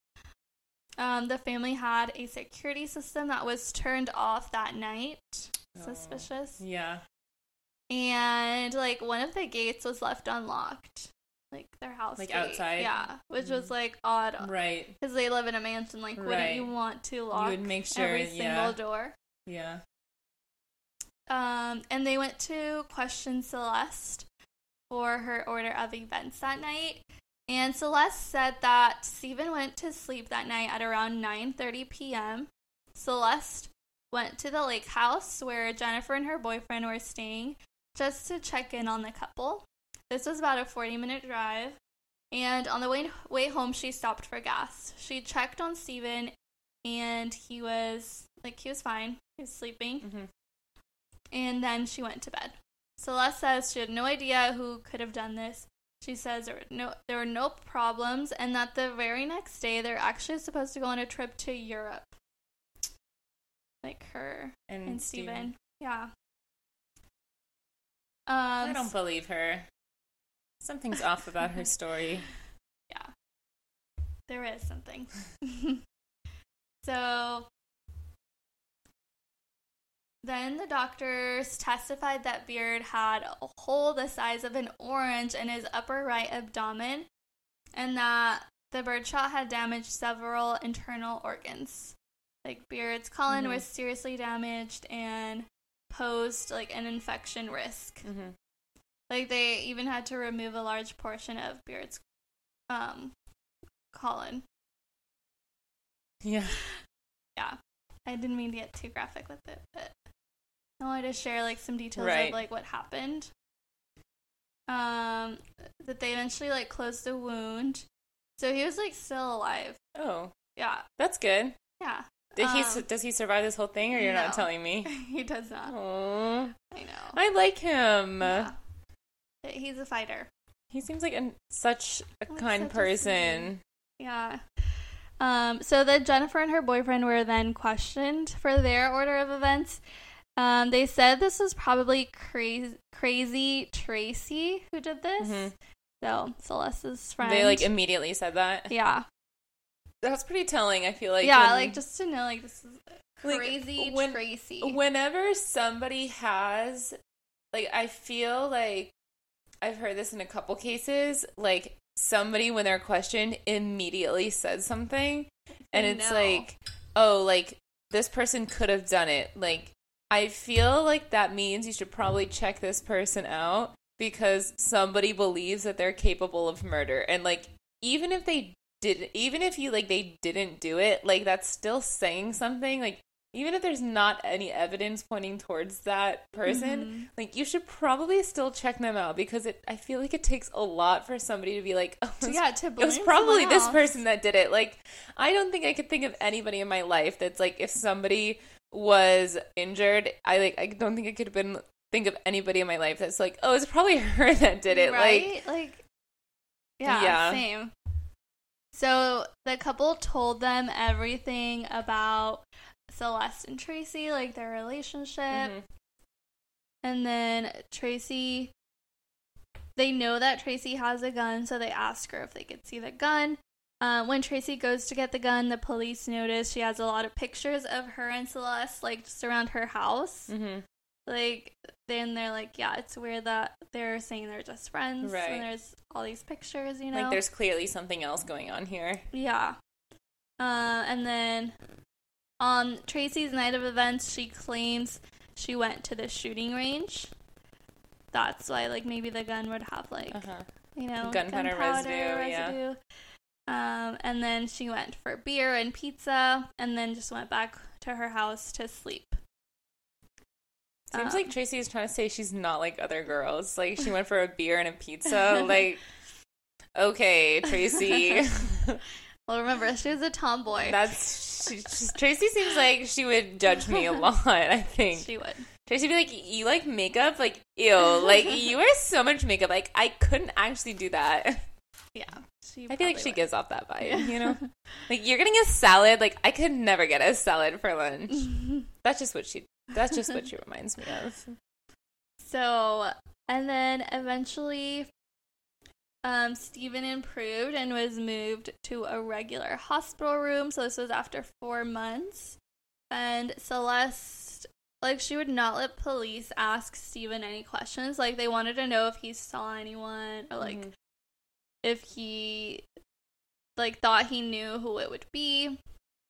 Um, the family had a security system that was turned off that night.
Oh.
Suspicious.
Yeah.
And like one of the gates was left unlocked. Like their house.
Like
gate.
outside?
Yeah. Which was
Mhm.
like odd.
Right.
Because they live in a mansion. Like, wouldn't
Right.
you want to lock
you would make sure.
every single
yeah.
door?
Yeah.
Um, and they went to question Celeste for her order of events that night. And Celeste said that Steven went to sleep that night at around 9:30 p.m. Celeste went to the lake house where Jennifer and her boyfriend were staying just to check in on the couple. This was about a 40-minute drive. And on the way way home, she stopped for gas. She checked on Steven, and he was like he was fine. He was sleeping
hmm
and then she went to bed. Celeste says she had no idea who could have done this. She says there were no there were no problems, and that the very next day they're actually supposed to go on a trip to Europe. Like her
And,
and
Steven.
Steven. Yeah. Um,
I don't believe her. Something's off about her story.
Yeah. There is something. so then the doctors testified that Beard had a hole the size of an orange in his upper right abdomen and that the birdshot had damaged several internal organs. Like Beard's colon
Mhm.
was seriously damaged and posed like an infection risk.
hmm
Like they even had to remove a large portion of Beard's um colon.
Yeah.
Yeah. I didn't mean to get too graphic with it, but I wanted to share like some details
Right.
of like what happened. Um that they eventually like closed the wound. So he was like still alive.
Oh,
Yeah.
that's good.
Yeah.
Did he?
Um,
Does he survive this whole thing, or you're not telling me?
he does not.
Oh,
I know.
I like him.
Yeah. He's a fighter.
He seems like an, such a
Like
kind
such a
person.
Yeah. Um, so then Jennifer and her boyfriend were then questioned for their order of events. Um, they said this was probably crazy, crazy Tracy who did this.
Mhm.
So Celeste's friend.
They like immediately said that.
yeah,
That's pretty telling. I feel like.
yeah,
when-
like just to know, like this is
Like,
crazy
when-
Tracy.
whenever somebody has like i feel like i've heard this in a couple cases like somebody when they're questioned immediately says something and it's
No.
like oh like this person could have done it like i feel like that means you should probably check this person out because somebody believes that they're capable of murder and like even if they did even if you like they didn't do it like that's still saying something like even if there's not any evidence pointing towards that person
Mhm.
like you should probably still check them out because it i feel like it takes a lot for somebody to be like oh, it's
yeah, to
it was probably this person that did it. Like, I don't think I could think of anybody in my life that's like, if somebody was injured, I like, I don't think I could have been think of anybody in my life that's like, oh, it's probably her that did it. Like.
Like, yeah,
Yeah.
same. So the couple told them everything about Celeste and Tracy, like their relationship.
mhm.
And then Tracy, they know that Tracy has a gun, so they ask her if they could see the gun. Uh, when Tracy goes to get the gun, the police notice she has a lot of pictures of her and Celeste, like just around her house.
Mhm.
Like, then they're like, yeah, it's weird that they're saying they're just friends.
Right.
And there's all these pictures, you know?
like there's clearly something else going on here.
Yeah. Uh, and then on Tracy's night of events, she claims she went to the shooting range. That's why, like, maybe the gun would have, like,
Uh-huh.
you know,
Gunpowder residue, yeah.
residue. Um, and then she went for beer and pizza, and then just went back to her house to sleep.
Seems
Um,
like Tracy is trying to say she's not like other girls. Like she went for a beer and a pizza. like, okay, Tracy.
Well, remember, she was a tomboy.
That's she, she's- Tracy seems like she would judge me a lot. I think
she would.
Tracy would be like, "You like makeup? Like, ew! Like you wear so much makeup. Like I couldn't actually do that."
Yeah. She
I feel like she
would.
gives off that vibe. You know, like you're getting a salad. Like I could never get a salad for lunch. That's just what she. That's just what she reminds me of.
So, and then eventually, um, Steven improved and was moved to a regular hospital room. So this was after four months. And Celeste, like, she would not let police ask Steven any questions. Like, they wanted to know if he saw anyone or, like,
Mhm.
if he, like, thought he knew who it would be,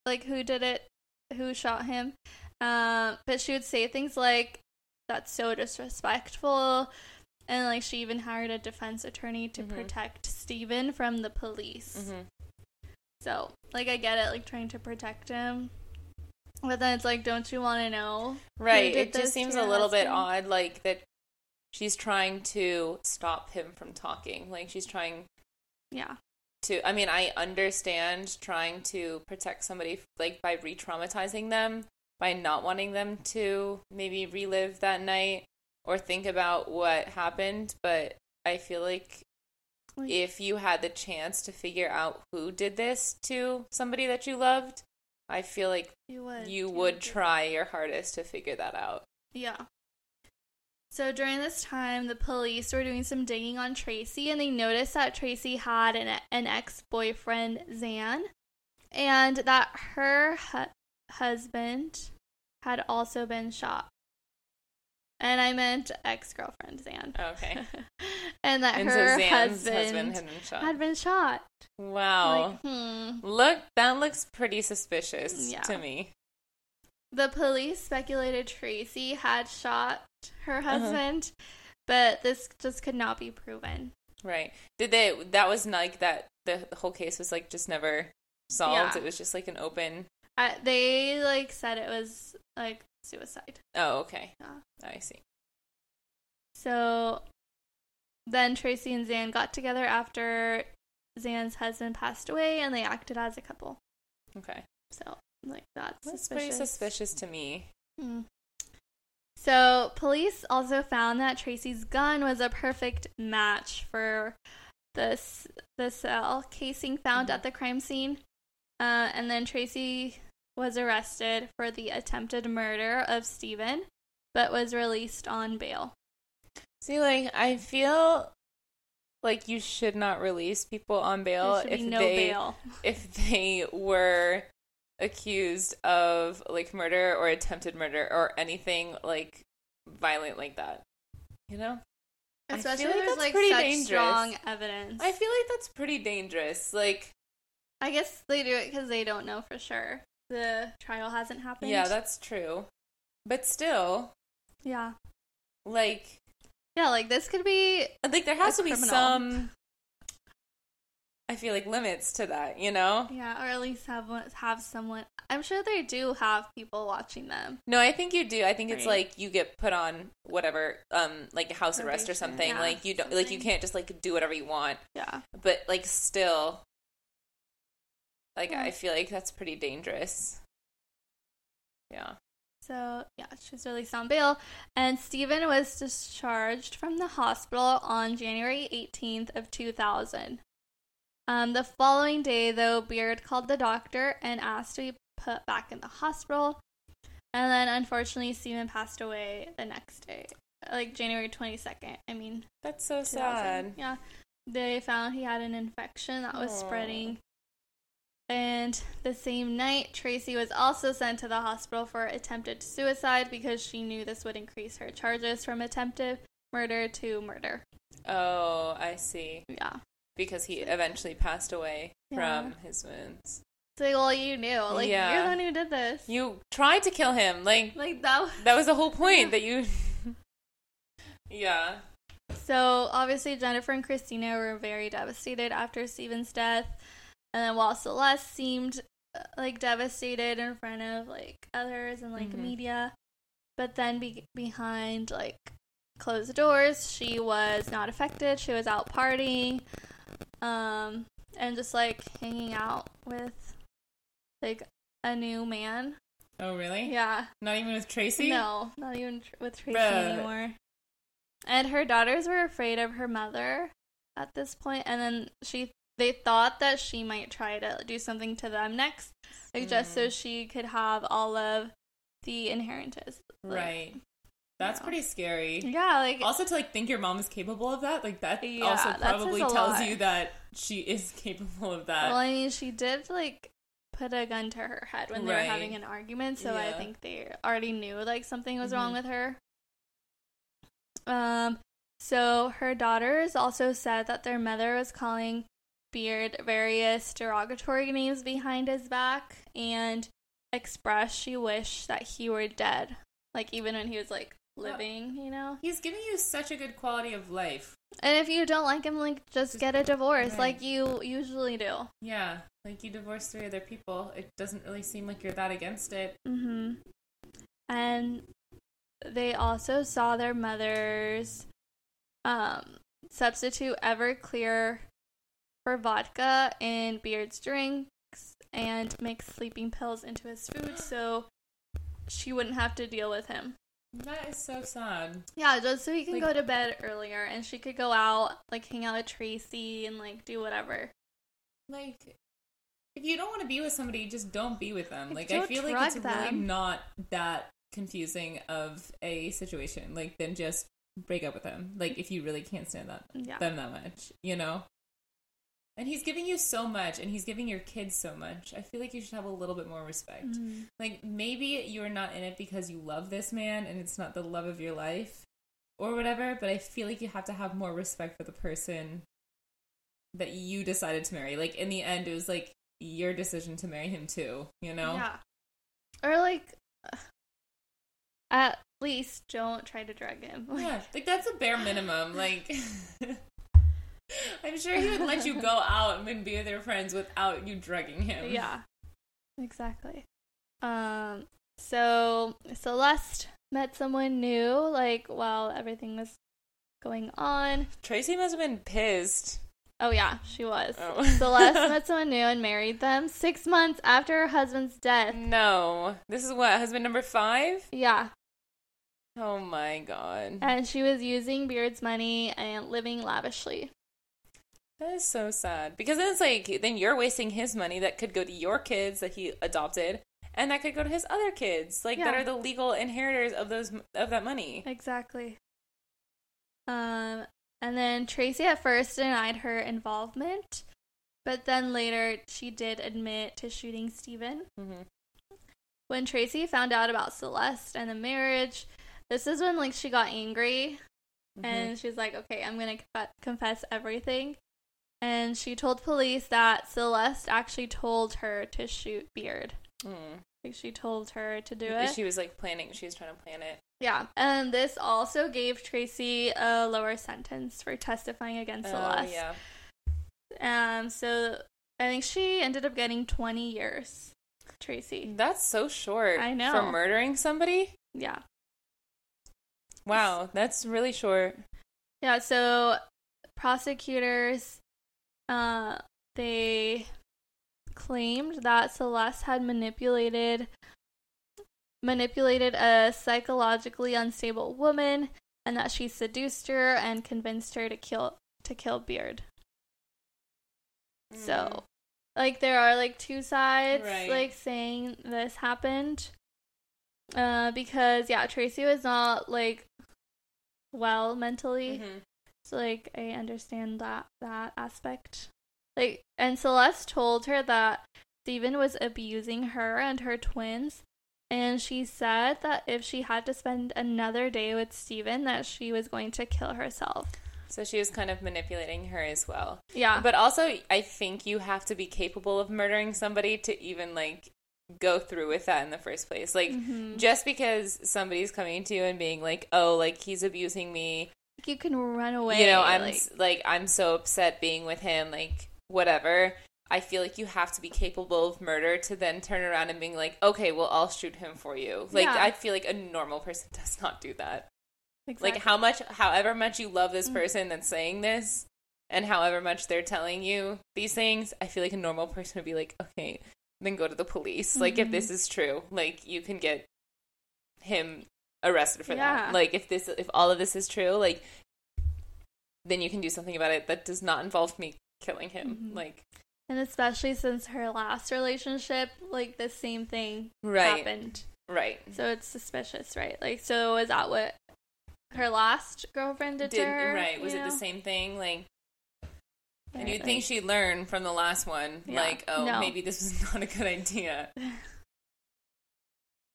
like, who did it, who shot him. Um, but she would say things like, that's so disrespectful. And like she even hired a defense attorney to
Mhm.
protect Steven from the police.
Mhm.
So, like I get it, like trying to protect him. But then it's like, don't you want to know?
Right. It just seems a little bit odd, like that she's trying to stop him from talking. Like she's trying
Yeah.
to. I mean, I understand trying to protect somebody like by re-traumatizing them, by not wanting them to maybe relive that night or think about what happened. But I feel like if you had the chance to figure out who did this to somebody that you loved, I feel like
you would.
you would try your hardest to figure that out.
Yeah. So during this time, the police were doing some digging on Tracy, and they noticed that Tracy had an, an ex boyfriend, Zan, and that her husband had also been shot. And I meant ex girlfriend, Zan.
Okay.
and that
and
her
so Zan's
husband,
husband had been shot.
had been shot.
wow.
Like, hmm.
Look, that looks pretty suspicious
Yeah.
to me.
The police speculated Tracy had shot her
Uh-huh.
husband, but this just could not be proven.
Right. Did they that was like that the, the whole case was like just never solved.
Yeah.
It was just like an open
I, they like said it was like suicide.
Oh, okay.
Yeah.
I see.
So then Tracy and Zan got together after Zan's husband passed away, and they acted as a couple.
Okay.
So like that's,
That's pretty
suspicious.
suspicious to me.
Hmm. So, police also found that Tracy's gun was a perfect match for this the cell casing found
Mhm.
at the crime scene. Uh, and then Tracy was arrested for the attempted murder of Steven, but was released on bail.
See, like I feel like you should not release people on bail if
no
they
bail.
if they were accused of like murder or attempted murder or anything like violent like that. You know? I feel like
there's
that's
like
pretty
such
dangerous.
strong evidence.
I feel like that's pretty dangerous. Like
I guess they do it because they don't know for sure. The trial hasn't happened.
yeah, that's true. But still,
yeah,
like
yeah. Like this could be
like there has to be
criminal.
some I feel like limits to that, you know?
Yeah, or at least have have someone. I'm sure they do have people watching them.
No, I think you do. I think it's like you get put on whatever, um, like house arrest or something.
yeah,
like you don't, like you can't just like do whatever you want.
Yeah,
But like still, like
Yeah.
I feel like that's pretty dangerous. Yeah.
so yeah, she's released on bail, and Steven was discharged from the hospital on January 18th of 2000. Um, the following day, though, Beard called the doctor and asked to be put back in the hospital, and then unfortunately, Steven passed away the next day, like January 22nd. I mean,
That's so sad.
Yeah. They found he had an infection that was
Aw.
spreading. And the same night, Tracy was also sent to the hospital for attempted suicide because she knew this would increase her charges from attempted murder to murder.
Oh, I see.
Yeah.
Because he eventually passed away
Yeah.
from his wounds.
Like, well, you knew. Like, you're the one who did this.
You tried to kill him. Like
like, that was...
that was the whole point
Yeah.
that you. yeah.
So obviously Jennifer and Christina were very devastated after Steven's death, and then while Celeste seemed uh, like devastated in front of like others and like
Mhm.
media, but then be- behind like closed doors, she was not affected. She was out partying, um, and just like hanging out with like a new man.
Oh really?
Yeah,
Not even with Tracy.
no, not even tr- with Tracy
Bruh.
anymore. And her daughters were afraid of her mother at this point, and then she they thought that she might try to do something to them next, like just so
Mm.
she could have all of the inheritance. Like,
Right. That's
Yeah.
pretty scary.
Yeah, like
Also, to like think your mom is capable of that, like that
Yeah,
also probably
a
tells
lot.
you that she is capable of that.
well, I mean, she did like put a gun to her head when they were having an argument, so I think they already knew like something was wrong
Mhm.
with her. Um, so her daughters also said that their mother was calling Beard various derogatory names behind his back and expressed she wished that he were dead, like even when he was like living, you know.
He's giving you such a good quality of life.
And if you don't like him, like just
Just-
get a divorce,
right.
like you usually do.
Yeah, like you divorce three other people. It doesn't really seem like you're that against it.
Mm-hmm. And they also saw their mothers um, substitute Everclear for vodka in Beard's drinks and mix sleeping pills into his food so she wouldn't have to deal with him.
That is so sad.
Yeah, just so he can
Like-
go to bed earlier and she could go out, like hang out with Tracy and like do whatever.
Like, if you don't want to be with somebody, just don't be with them.
Like,
Like, I feel like it's really not that confusing of a situation. Like, then just break up with them. Like, if you really can't stand that
Yeah.
them that much, you know. And he's giving you so much, and he's giving your kids so much. I feel like you should have a little bit more respect.
Mhm.
Like, maybe you're not in it because you love this man, and it's not the love of your life, or whatever. But I feel like you have to have more respect for the person that you decided to marry. Like, in the end, it was like your decision to marry him too. You know?
Yeah. Or like, at least don't try to drug him. Like,
Yeah, like that's a bare minimum. Like, I'm sure he would let you go out and be with your friends without you drugging him.
yeah. Exactly. Um. So Celeste met someone new, like while everything was going on.
Tracy must have been pissed.
Oh yeah, she was.
Oh.
Celeste met someone new and married them six months after her husband's death.
no, this is what husband number five.
Yeah,
Oh my god,
and she was using Beard's money and living lavishly.
That is so sad. Because then it's like then you're wasting his money that could go to your kids that he adopted, and that could go to his other kids, like that are the legal inheritors of those of that money.
Exactly. Um, and then Tracy at first denied her involvement, but then later she did admit to shooting Steven.
hmm
When Tracy found out about Celeste and the marriage, this is when like she got angry
Mm-hmm.
and she's like, "Okay, I'm gonna conf- confess everything." And she told police that Celeste actually told her to shoot Beard.
Mm.
Like she told her to do it.
She was like planning. She was trying to plan it.
Yeah, and this also gave Tracy a lower sentence for testifying against
Oh
Celeste.
yeah.
Um, so I think she ended up getting 20 years. Tracy.
That's so short.
I know.
For murdering somebody?
Yeah.
Wow, that's really short.
Yeah, so prosecutors uh they claimed that Celeste had manipulated manipulated a psychologically unstable woman and that she seduced her and convinced her to kill to kill Beard.
Mm.
So, like, there are like two sides,
Right.
like saying this happened. Uh, because yeah, Tracy was not like well mentally,
Mhm.
So like I understand that that aspect. Like, and Celeste told her that Steven was abusing her and her twins, and she said that if she had to spend another day with Steven that she was going to kill herself.
So she was kind of manipulating her as well.
Yeah,
But also, I think you have to be capable of murdering somebody to even like go through with that in the first place. Like,
Mhm.
just because somebody's coming to you and being like, "Oh, like he's abusing me,"
you can run away.
you know, I'm
like,
like I'm so upset being with him, like whatever. I feel like you have to be capable of murder to then turn around and being like, "Okay, well, I'll shoot him for you." Like,
Yeah.
I feel like a normal person does not do that.
exactly.
Like how much however much you love this
Mm.
person that's saying this and however much they're telling you these things, I feel like a normal person would be like, "Okay, then go to the police." Like if
Mhm.
this is true, like you can get him arrested for
Yeah.
that. Like if this if all of this is true, like then you can do something about it that does not involve me killing him.
Mhm.
Like
And especially since her last relationship, like the same thing
right.
happened.
Right.
So it's suspicious, right? Like, so is that what her last girlfriend did,
did
to her.
right? Was it the same thing? Like, and you'd think she'd learn from the last one.
Yeah.
Like, oh,
No.
maybe this was not a good idea.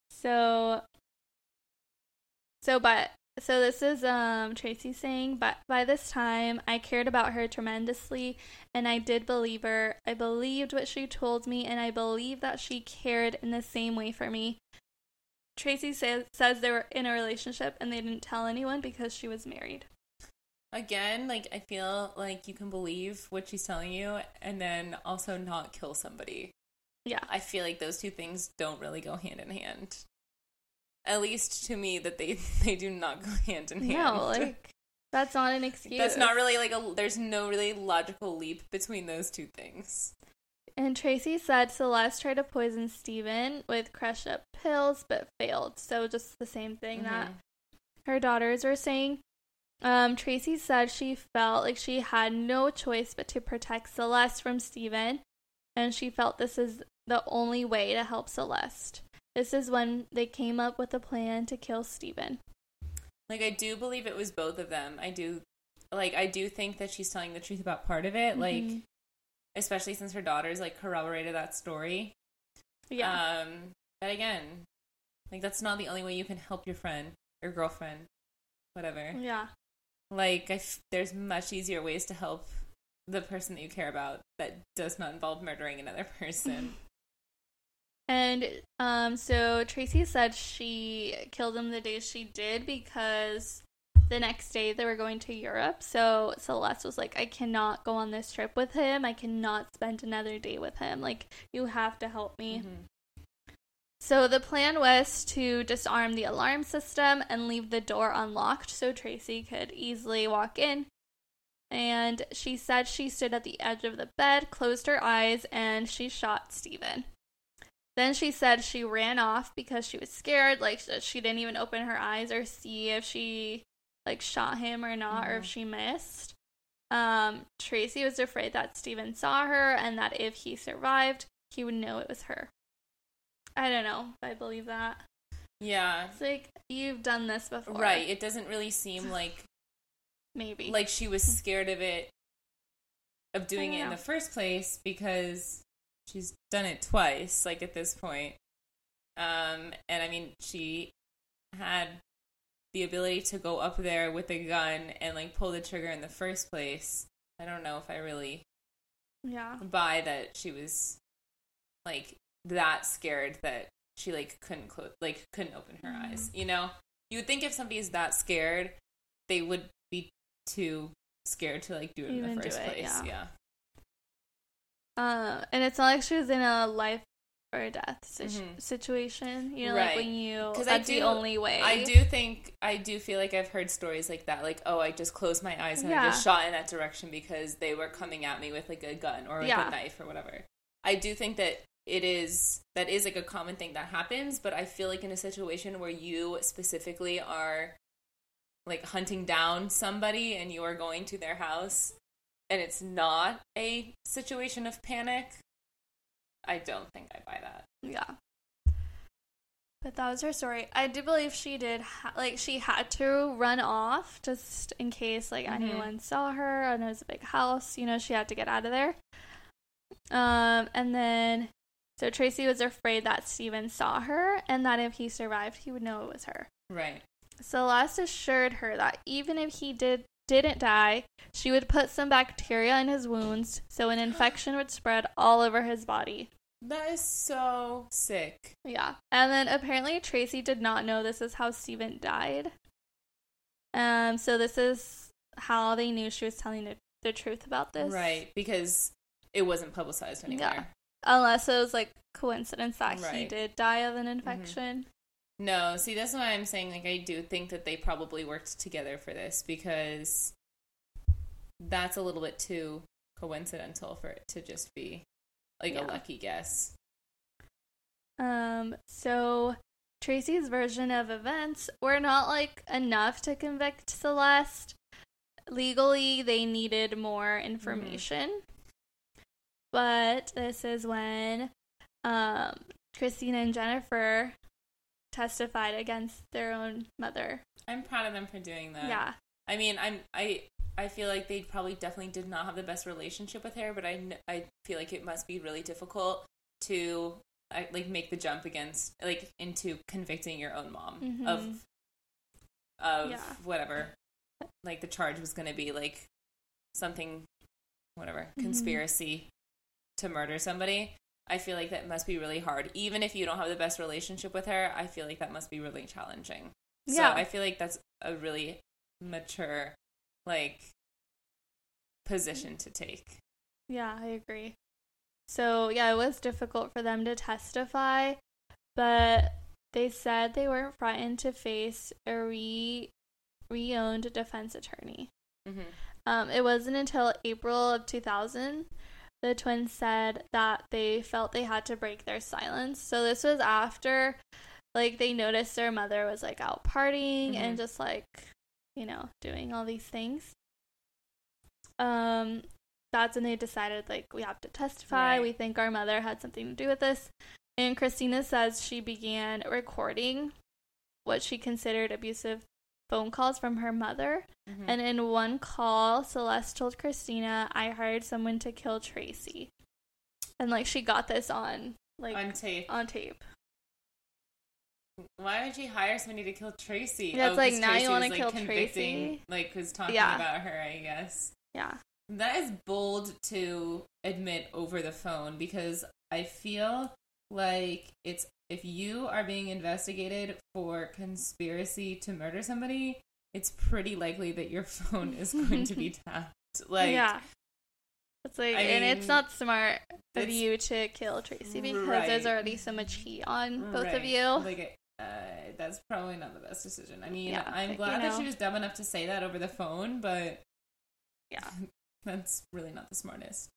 So, so but so this is um Tracy saying, but by this time I cared about her tremendously, and I did believe her. I believed what she told me, and I believed that she cared in the same way for me. Tracy says says they were in a relationship and they didn't tell anyone because she was married.
Again, like I feel like you can believe what she's telling you, and then also not kill somebody.
Yeah.
I feel like those two things don't really go hand in hand. At least to me, that they they do not go hand in hand.
No, like that's not an excuse.
that's not really like a. There's no really logical leap between those two things.
And Tracy said Celeste tried to poison Steven with crush up pills but failed. So just the same thing that
Mhm.
her daughters were saying. Um, Tracy said she felt like she had no choice but to protect Celeste from Steven, and she felt this is the only way to help Celeste. This is when they came up with a plan to kill Steven.
Like I do believe it was both of them. I do, like I do think that she's telling the truth about part of it. Like
Mhm.
especially since her daughters like corroborated that story.
yeah,
Um, but again, like that's not the only way you can help your friend or girlfriend, whatever.
yeah,
Like, I f- there's much easier ways to help the person that you care about that does not involve murdering another person.
And um, so Tracy said she killed him the day she did because the next day they were going to Europe. So Celeste was like, I cannot go on this trip with him. I cannot spend another day with him. Like, you have to help me.
Mhm.
So the plan was to disarm the alarm system and leave the door unlocked so Tracy could easily walk in. And she said she stood at the edge of the bed, closed her eyes, and she shot Steven. Then she said she ran off because she was scared, like she didn't even open her eyes or see if she like shot him or not or if
Mhm.
she missed. Um, Tracy was afraid that Steven saw her and that if he survived, he would know it was her. I don't know if I believe that.
Yeah.
It's like you've done this before.
Right. It doesn't really seem like
Maybe.
like she was scared of it of doing it in the first place because she's done it twice like at this point um and i mean she had the ability to go up there with a gun and like pull the trigger in the first place i don't know if i really
yeah.
buy that she was like that scared that she like couldn't close like couldn't open her
Mhm.
eyes you know you would think if somebody's that scared they would be too scared to like do it in the first
it,
place
yeah.
yeah
Uh, and it's not like she was in a life or death situ-
Mhm.
situation. You know,
Right.
like when you
'Cause I
that's the
do-
only way.
I do think I do feel like I've heard stories like that, like oh, I just closed my eyes and I just shot in that direction because they were coming at me with like a gun or like
Yeah.
a knife or whatever. I do think that it is that is like a common thing that happens, but I feel like in a situation where you specifically are like hunting down somebody and you are going to their house and it's not a situation of panic, I don't think I buy that.
Yeah. But that was her story. I do believe she did, ha- like, she had to run off just in case, like,
Mhm.
anyone saw her and it was a big house. You know, she had to get out of there. Um, and then, so Tracy was afraid that Steven saw her and that if he survived, he would know it was her.
Right.
Celeste assured her that even if he did didn't die, she would put some bacteria in his wounds so an infection would spread all over his body.
That is so sick.
Yeah. And then apparently Tracy did not know this is how Steven died. Um so this is how they knew she was telling the, the truth about this.
Right, because it wasn't publicized anywhere.
Yeah. Unless it was like coincidence that he did die of an infection.
No, see, that's why I'm saying, like, I do think that they probably worked together for this because that's a little bit too coincidental for it to just be like
Yeah.
a lucky guess.
Um, so Tracy's version of events were not like enough to convict Celeste. Legally, they needed more information. But this is when um Christina and Jennifer testified against their own mother.
I'm proud of them for doing that.
Yeah.
I mean, I'm I I feel like they probably definitely did not have the best relationship with her, but I I feel like it must be really difficult to I, like make the jump against like into convicting your own mom
Mhm.
of of
Yeah.
whatever like the charge was going to be like something whatever
Mhm.
conspiracy to murder somebody. I feel like that must be really hard. Even if you don't have the best relationship with her, I feel like that must be really challenging. So
Yeah.
I feel like that's a really mature like position to take.
Yeah, I agree. So, yeah, it was difficult for them to testify, but they said they weren't frightened to face a re re-owned defense attorney.
Mm-hmm.
Um, it wasn't until April of 2000 the twins said that they felt they had to break their silence. So this was after like they noticed their mother was like out partying and
Mhm.
just like, you know, doing all these things. Um that's when they decided like we have to testify.
Right.
We think our mother had something to do with this. And Christina says she began recording what she considered abusive phone calls from her mother.
Mm-hmm.
And in one call, Celeste told Christina, I hired someone to kill Tracy. And like she got this on like
on tape.
on tape.
Why would you hire somebody to kill Tracy?
Yeah, it's like, now you wanna
was,
kill Tracy?
Like was talking
Yeah.
about her, I guess.
Yeah.
That is bold to admit over the phone because I feel like it's if you are being investigated for conspiracy to murder somebody, it's pretty likely that your phone is going to be tapped. Like
yeah. It's like
I
and it's not smart of you to kill Tracy because
Right.
there's already so much heat on both of you.
Like, uh, that's probably not the best decision. I mean,
Yeah,
I'm glad
you
that she was dumb enough to say that over the phone, but
Yeah.
that's really not the smartest.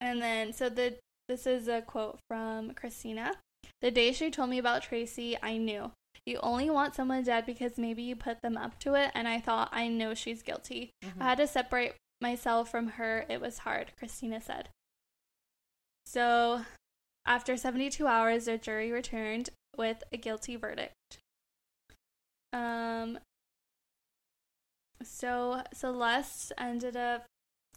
And then, so the this is a quote from Christina. The day she told me about Tracy, I knew. You only want someone dead because maybe you put them up to it, and I thought, I know she's guilty.
Mhm.
I had to separate myself from her. It was hard, Christina said. So, after 72 hours, the jury returned with a guilty verdict. Um, so Celeste ended up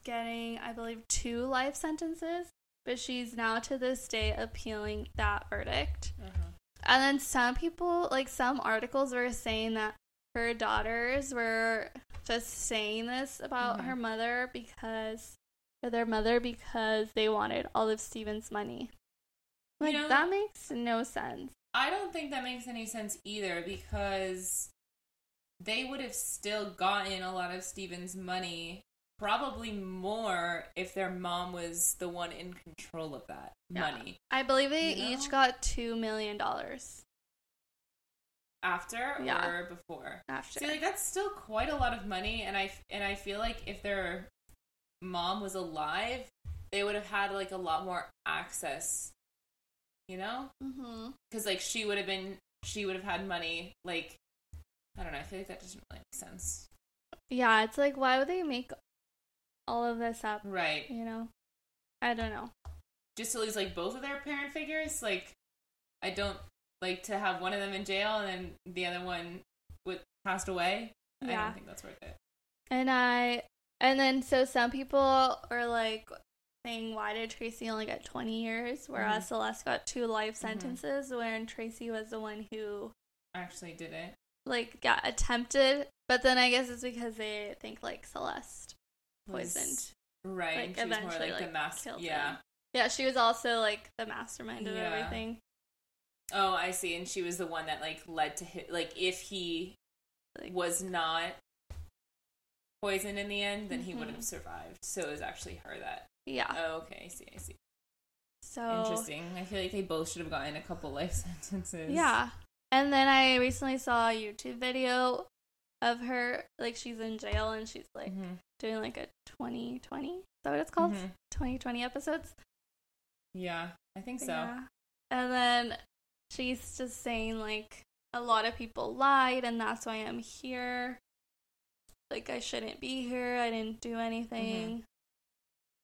getting, I believe, two life sentences, but she's now to this day appealing that verdict.
Uh-huh.
And then some people, like some articles, were saying that her daughters were just saying this about
Mhm.
her mother because, their mother because they wanted all of Steven's money.
You
Like,
know-
that makes no sense.
I don't think that makes any sense either because they would have still gotten a lot of Steven's money, probably more if their mom was the one in control of that
Yeah.
money.
I believe they
You
each
know?
got $2 million
After
Yeah.
or before?
after.
See, like that's still quite a lot of money, and I and I feel like if their mom was alive, they would have had like a lot more access. You know,
mm-hmm.
because like she would have been, she would have had money. Like, I don't know. I feel like that doesn't really make sense.
Yeah, it's like, why would they make all of this up?
Right.
You know? I don't know.
Just to lose like both of their parent figures. Like, I don't like to have one of them in jail and then the other one would passed away.
Yeah.
I don't think that's worth it.
And I, and then so some people are like saying, why did Tracy only get 20 years, whereas
Mhm.
Celeste got two life
Mhm.
sentences, when Tracy was the one who,
Actually, did it.
like, got attempted. But then I guess it's because they think, like, Celeste poisoned.
Right.
Like,
and she was more
eventually,
like, the
master.
Yeah.
him. Yeah, she was also, like, the mastermind of
Yeah.
everything.
Oh, I see. And she was the one that like led to hit. Like, if he
Like,
was not poisoned in the end, then he would
Mhm.
have survived. So it was actually her that.
yeah.
Oh, okay. I see. I see.
So.
Interesting. I feel like they both should have gotten a couple life sentences.
Yeah. And then I recently saw a YouTube video of her, like she's in jail and she's like
Mhm.
doing like a 2020. Is that what it's called?
Mhm.
2020 episodes.
Yeah, I think so.
Yeah. And then she's just saying like a lot of people lied and that's why I'm here. Like I shouldn't be here. I didn't do anything.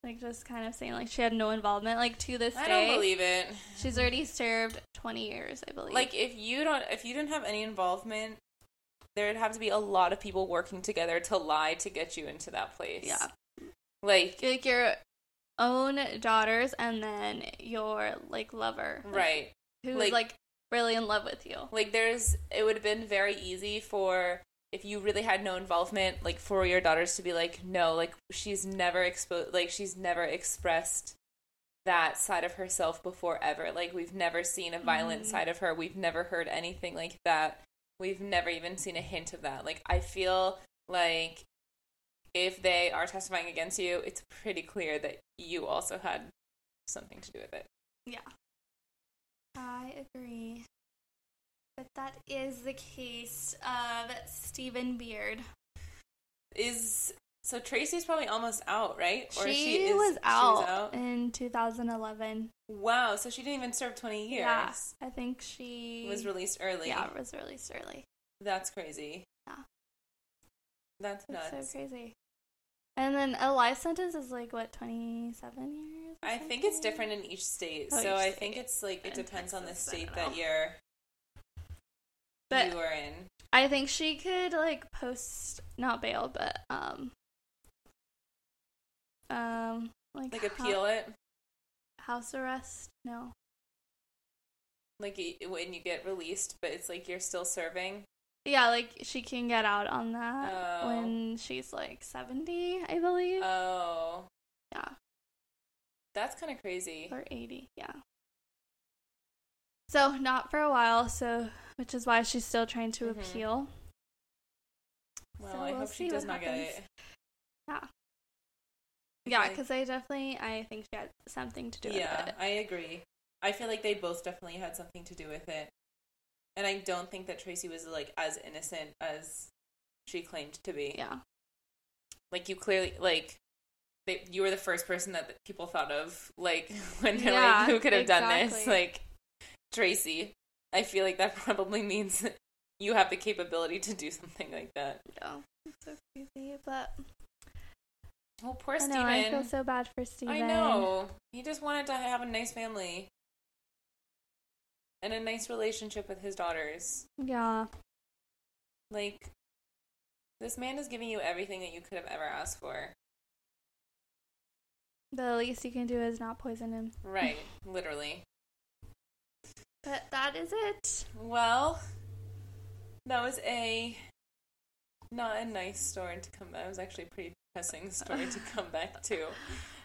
like just kind of saying like she had no involvement. Like to this
I
day,
don't believe it.
she's already served twenty years, I believe.
Like if you don't if you didn't have any involvement, there'd have to be a lot of people working together to lie to get you into that place.
yeah,
Like
like your own daughters and then your like lover, like,
right.
who's
like-
like, really in love with you.
Like there's it would have been very easy for if you really had no involvement, like for your daughters to be like, no, like she's never exposed like she's never expressed that side of herself before ever. Like we've never seen a violent
Mhm.
side of her. We've never heard anything like that. We've never even seen a hint of that. Like I feel like if they are testifying against you, it's pretty clear that you also had something to do with it.
Yeah. I agree. But that is the case of Steven Beard.
Is so Tracy's probably almost out, right?
she,
is-
was
she
out in 2011.
Wow, so she didn't even serve 20 years.
Yeah, I think she
Was released early.
Yeah, was released early.
That's crazy.
Yeah.
That's
That's so crazy. And then a life sentence is like what 27 years.
I think it's different in each state.
Oh,
so
each
I
state.
think it's like it
In
depends on the state that you're
But-
you are in.
I think she could like post not bail, but um um like
Like
hou-
appeal it.
house arrest. No.
Like when you get released, but it's like you're still serving.
Yeah, like she can get out on that
Oh.
when she's like 70, I believe.
Oh,
yeah,
that's kind of crazy.
or 80, yeah. So, not for a while, so which is why she's still trying to
Mhm.
appeal.
Well,
So
I
we'll
hope she does not get it.
Yeah. Yeah,
Like-
because I definitely I think she had something to do
Yeah,
with it.
Yeah, I agree. I feel like they both definitely had something to do with it. And I don't think that Tracy was like as innocent as she claimed to be.
Yeah.
Like you clearly like they, you were the first person that people thought of like when they're
Yeah,
like who could have done this? Like Tracy. I feel like that probably means you have the capability to do something like that.
Yeah. It's so crazy, but
Oh, poor
I
Steven.
know I feel so bad for Steven.
I know. He just wanted to have a nice family and a nice relationship with his daughters.
Yeah.
Like, this man is giving you everything that you could have ever asked for.
The least you can do is not poison him.
Right, literally.
But that is it.
Well, that was a not a nice story to come back. It was actually pretty depressing story to come back to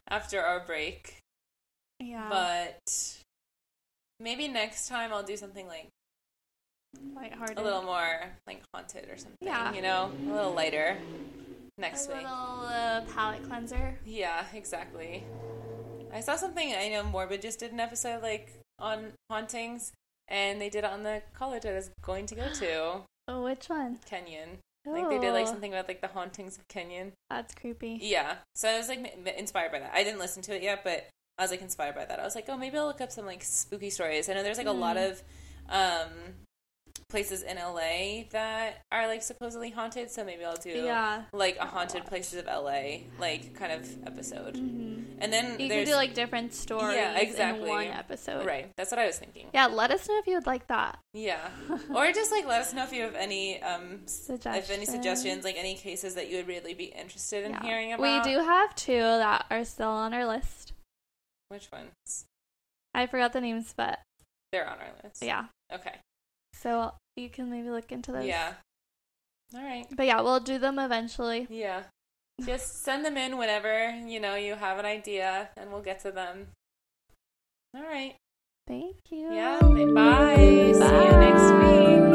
after our break.
Yeah.
But maybe next time I'll do something like
lighthearted.
a little more like haunted or something.
Yeah.
You know, a little lighter
a
next week.
A little uh, palate cleanser.
Yeah, exactly. I saw something I know Morbid just did an episode like on hauntings, and they did it on the college I was going to go to,
Oh, which one?
Kenyon. I think they did like
Oh,
something about like the hauntings of Kenyon.
That's creepy.
Yeah, so I was like inspired by that. I didn't listen to it yet, but I was like inspired by that. I was like, oh, maybe I'll look up some like spooky stories. I know there's like a lot
Mm.
of um places in LA that are like supposedly haunted, so maybe I'll do
Yeah.
like a haunted places of LA like kind of episode.
hmm
And then
You can do like different stories
Yeah, exactly.
in one episode.
right. That's what I was thinking.
Yeah, let us know if you would like that.
Yeah, or just like let us know if you have any um
Suggestions.
if any suggestions, like any cases that you would really be interested in
Yeah.
hearing about.
We do have two that are still on our list.
Which ones?
I forgot the names, but
They're on our list.
yeah.
Okay.
So you can maybe look into those.
Yeah. All right.
But yeah, we'll do them eventually.
Yeah. Just send them in whenever, you know, you have an idea and we'll get to them. All right.
Thank you.
Yeah. Bye. See you next week.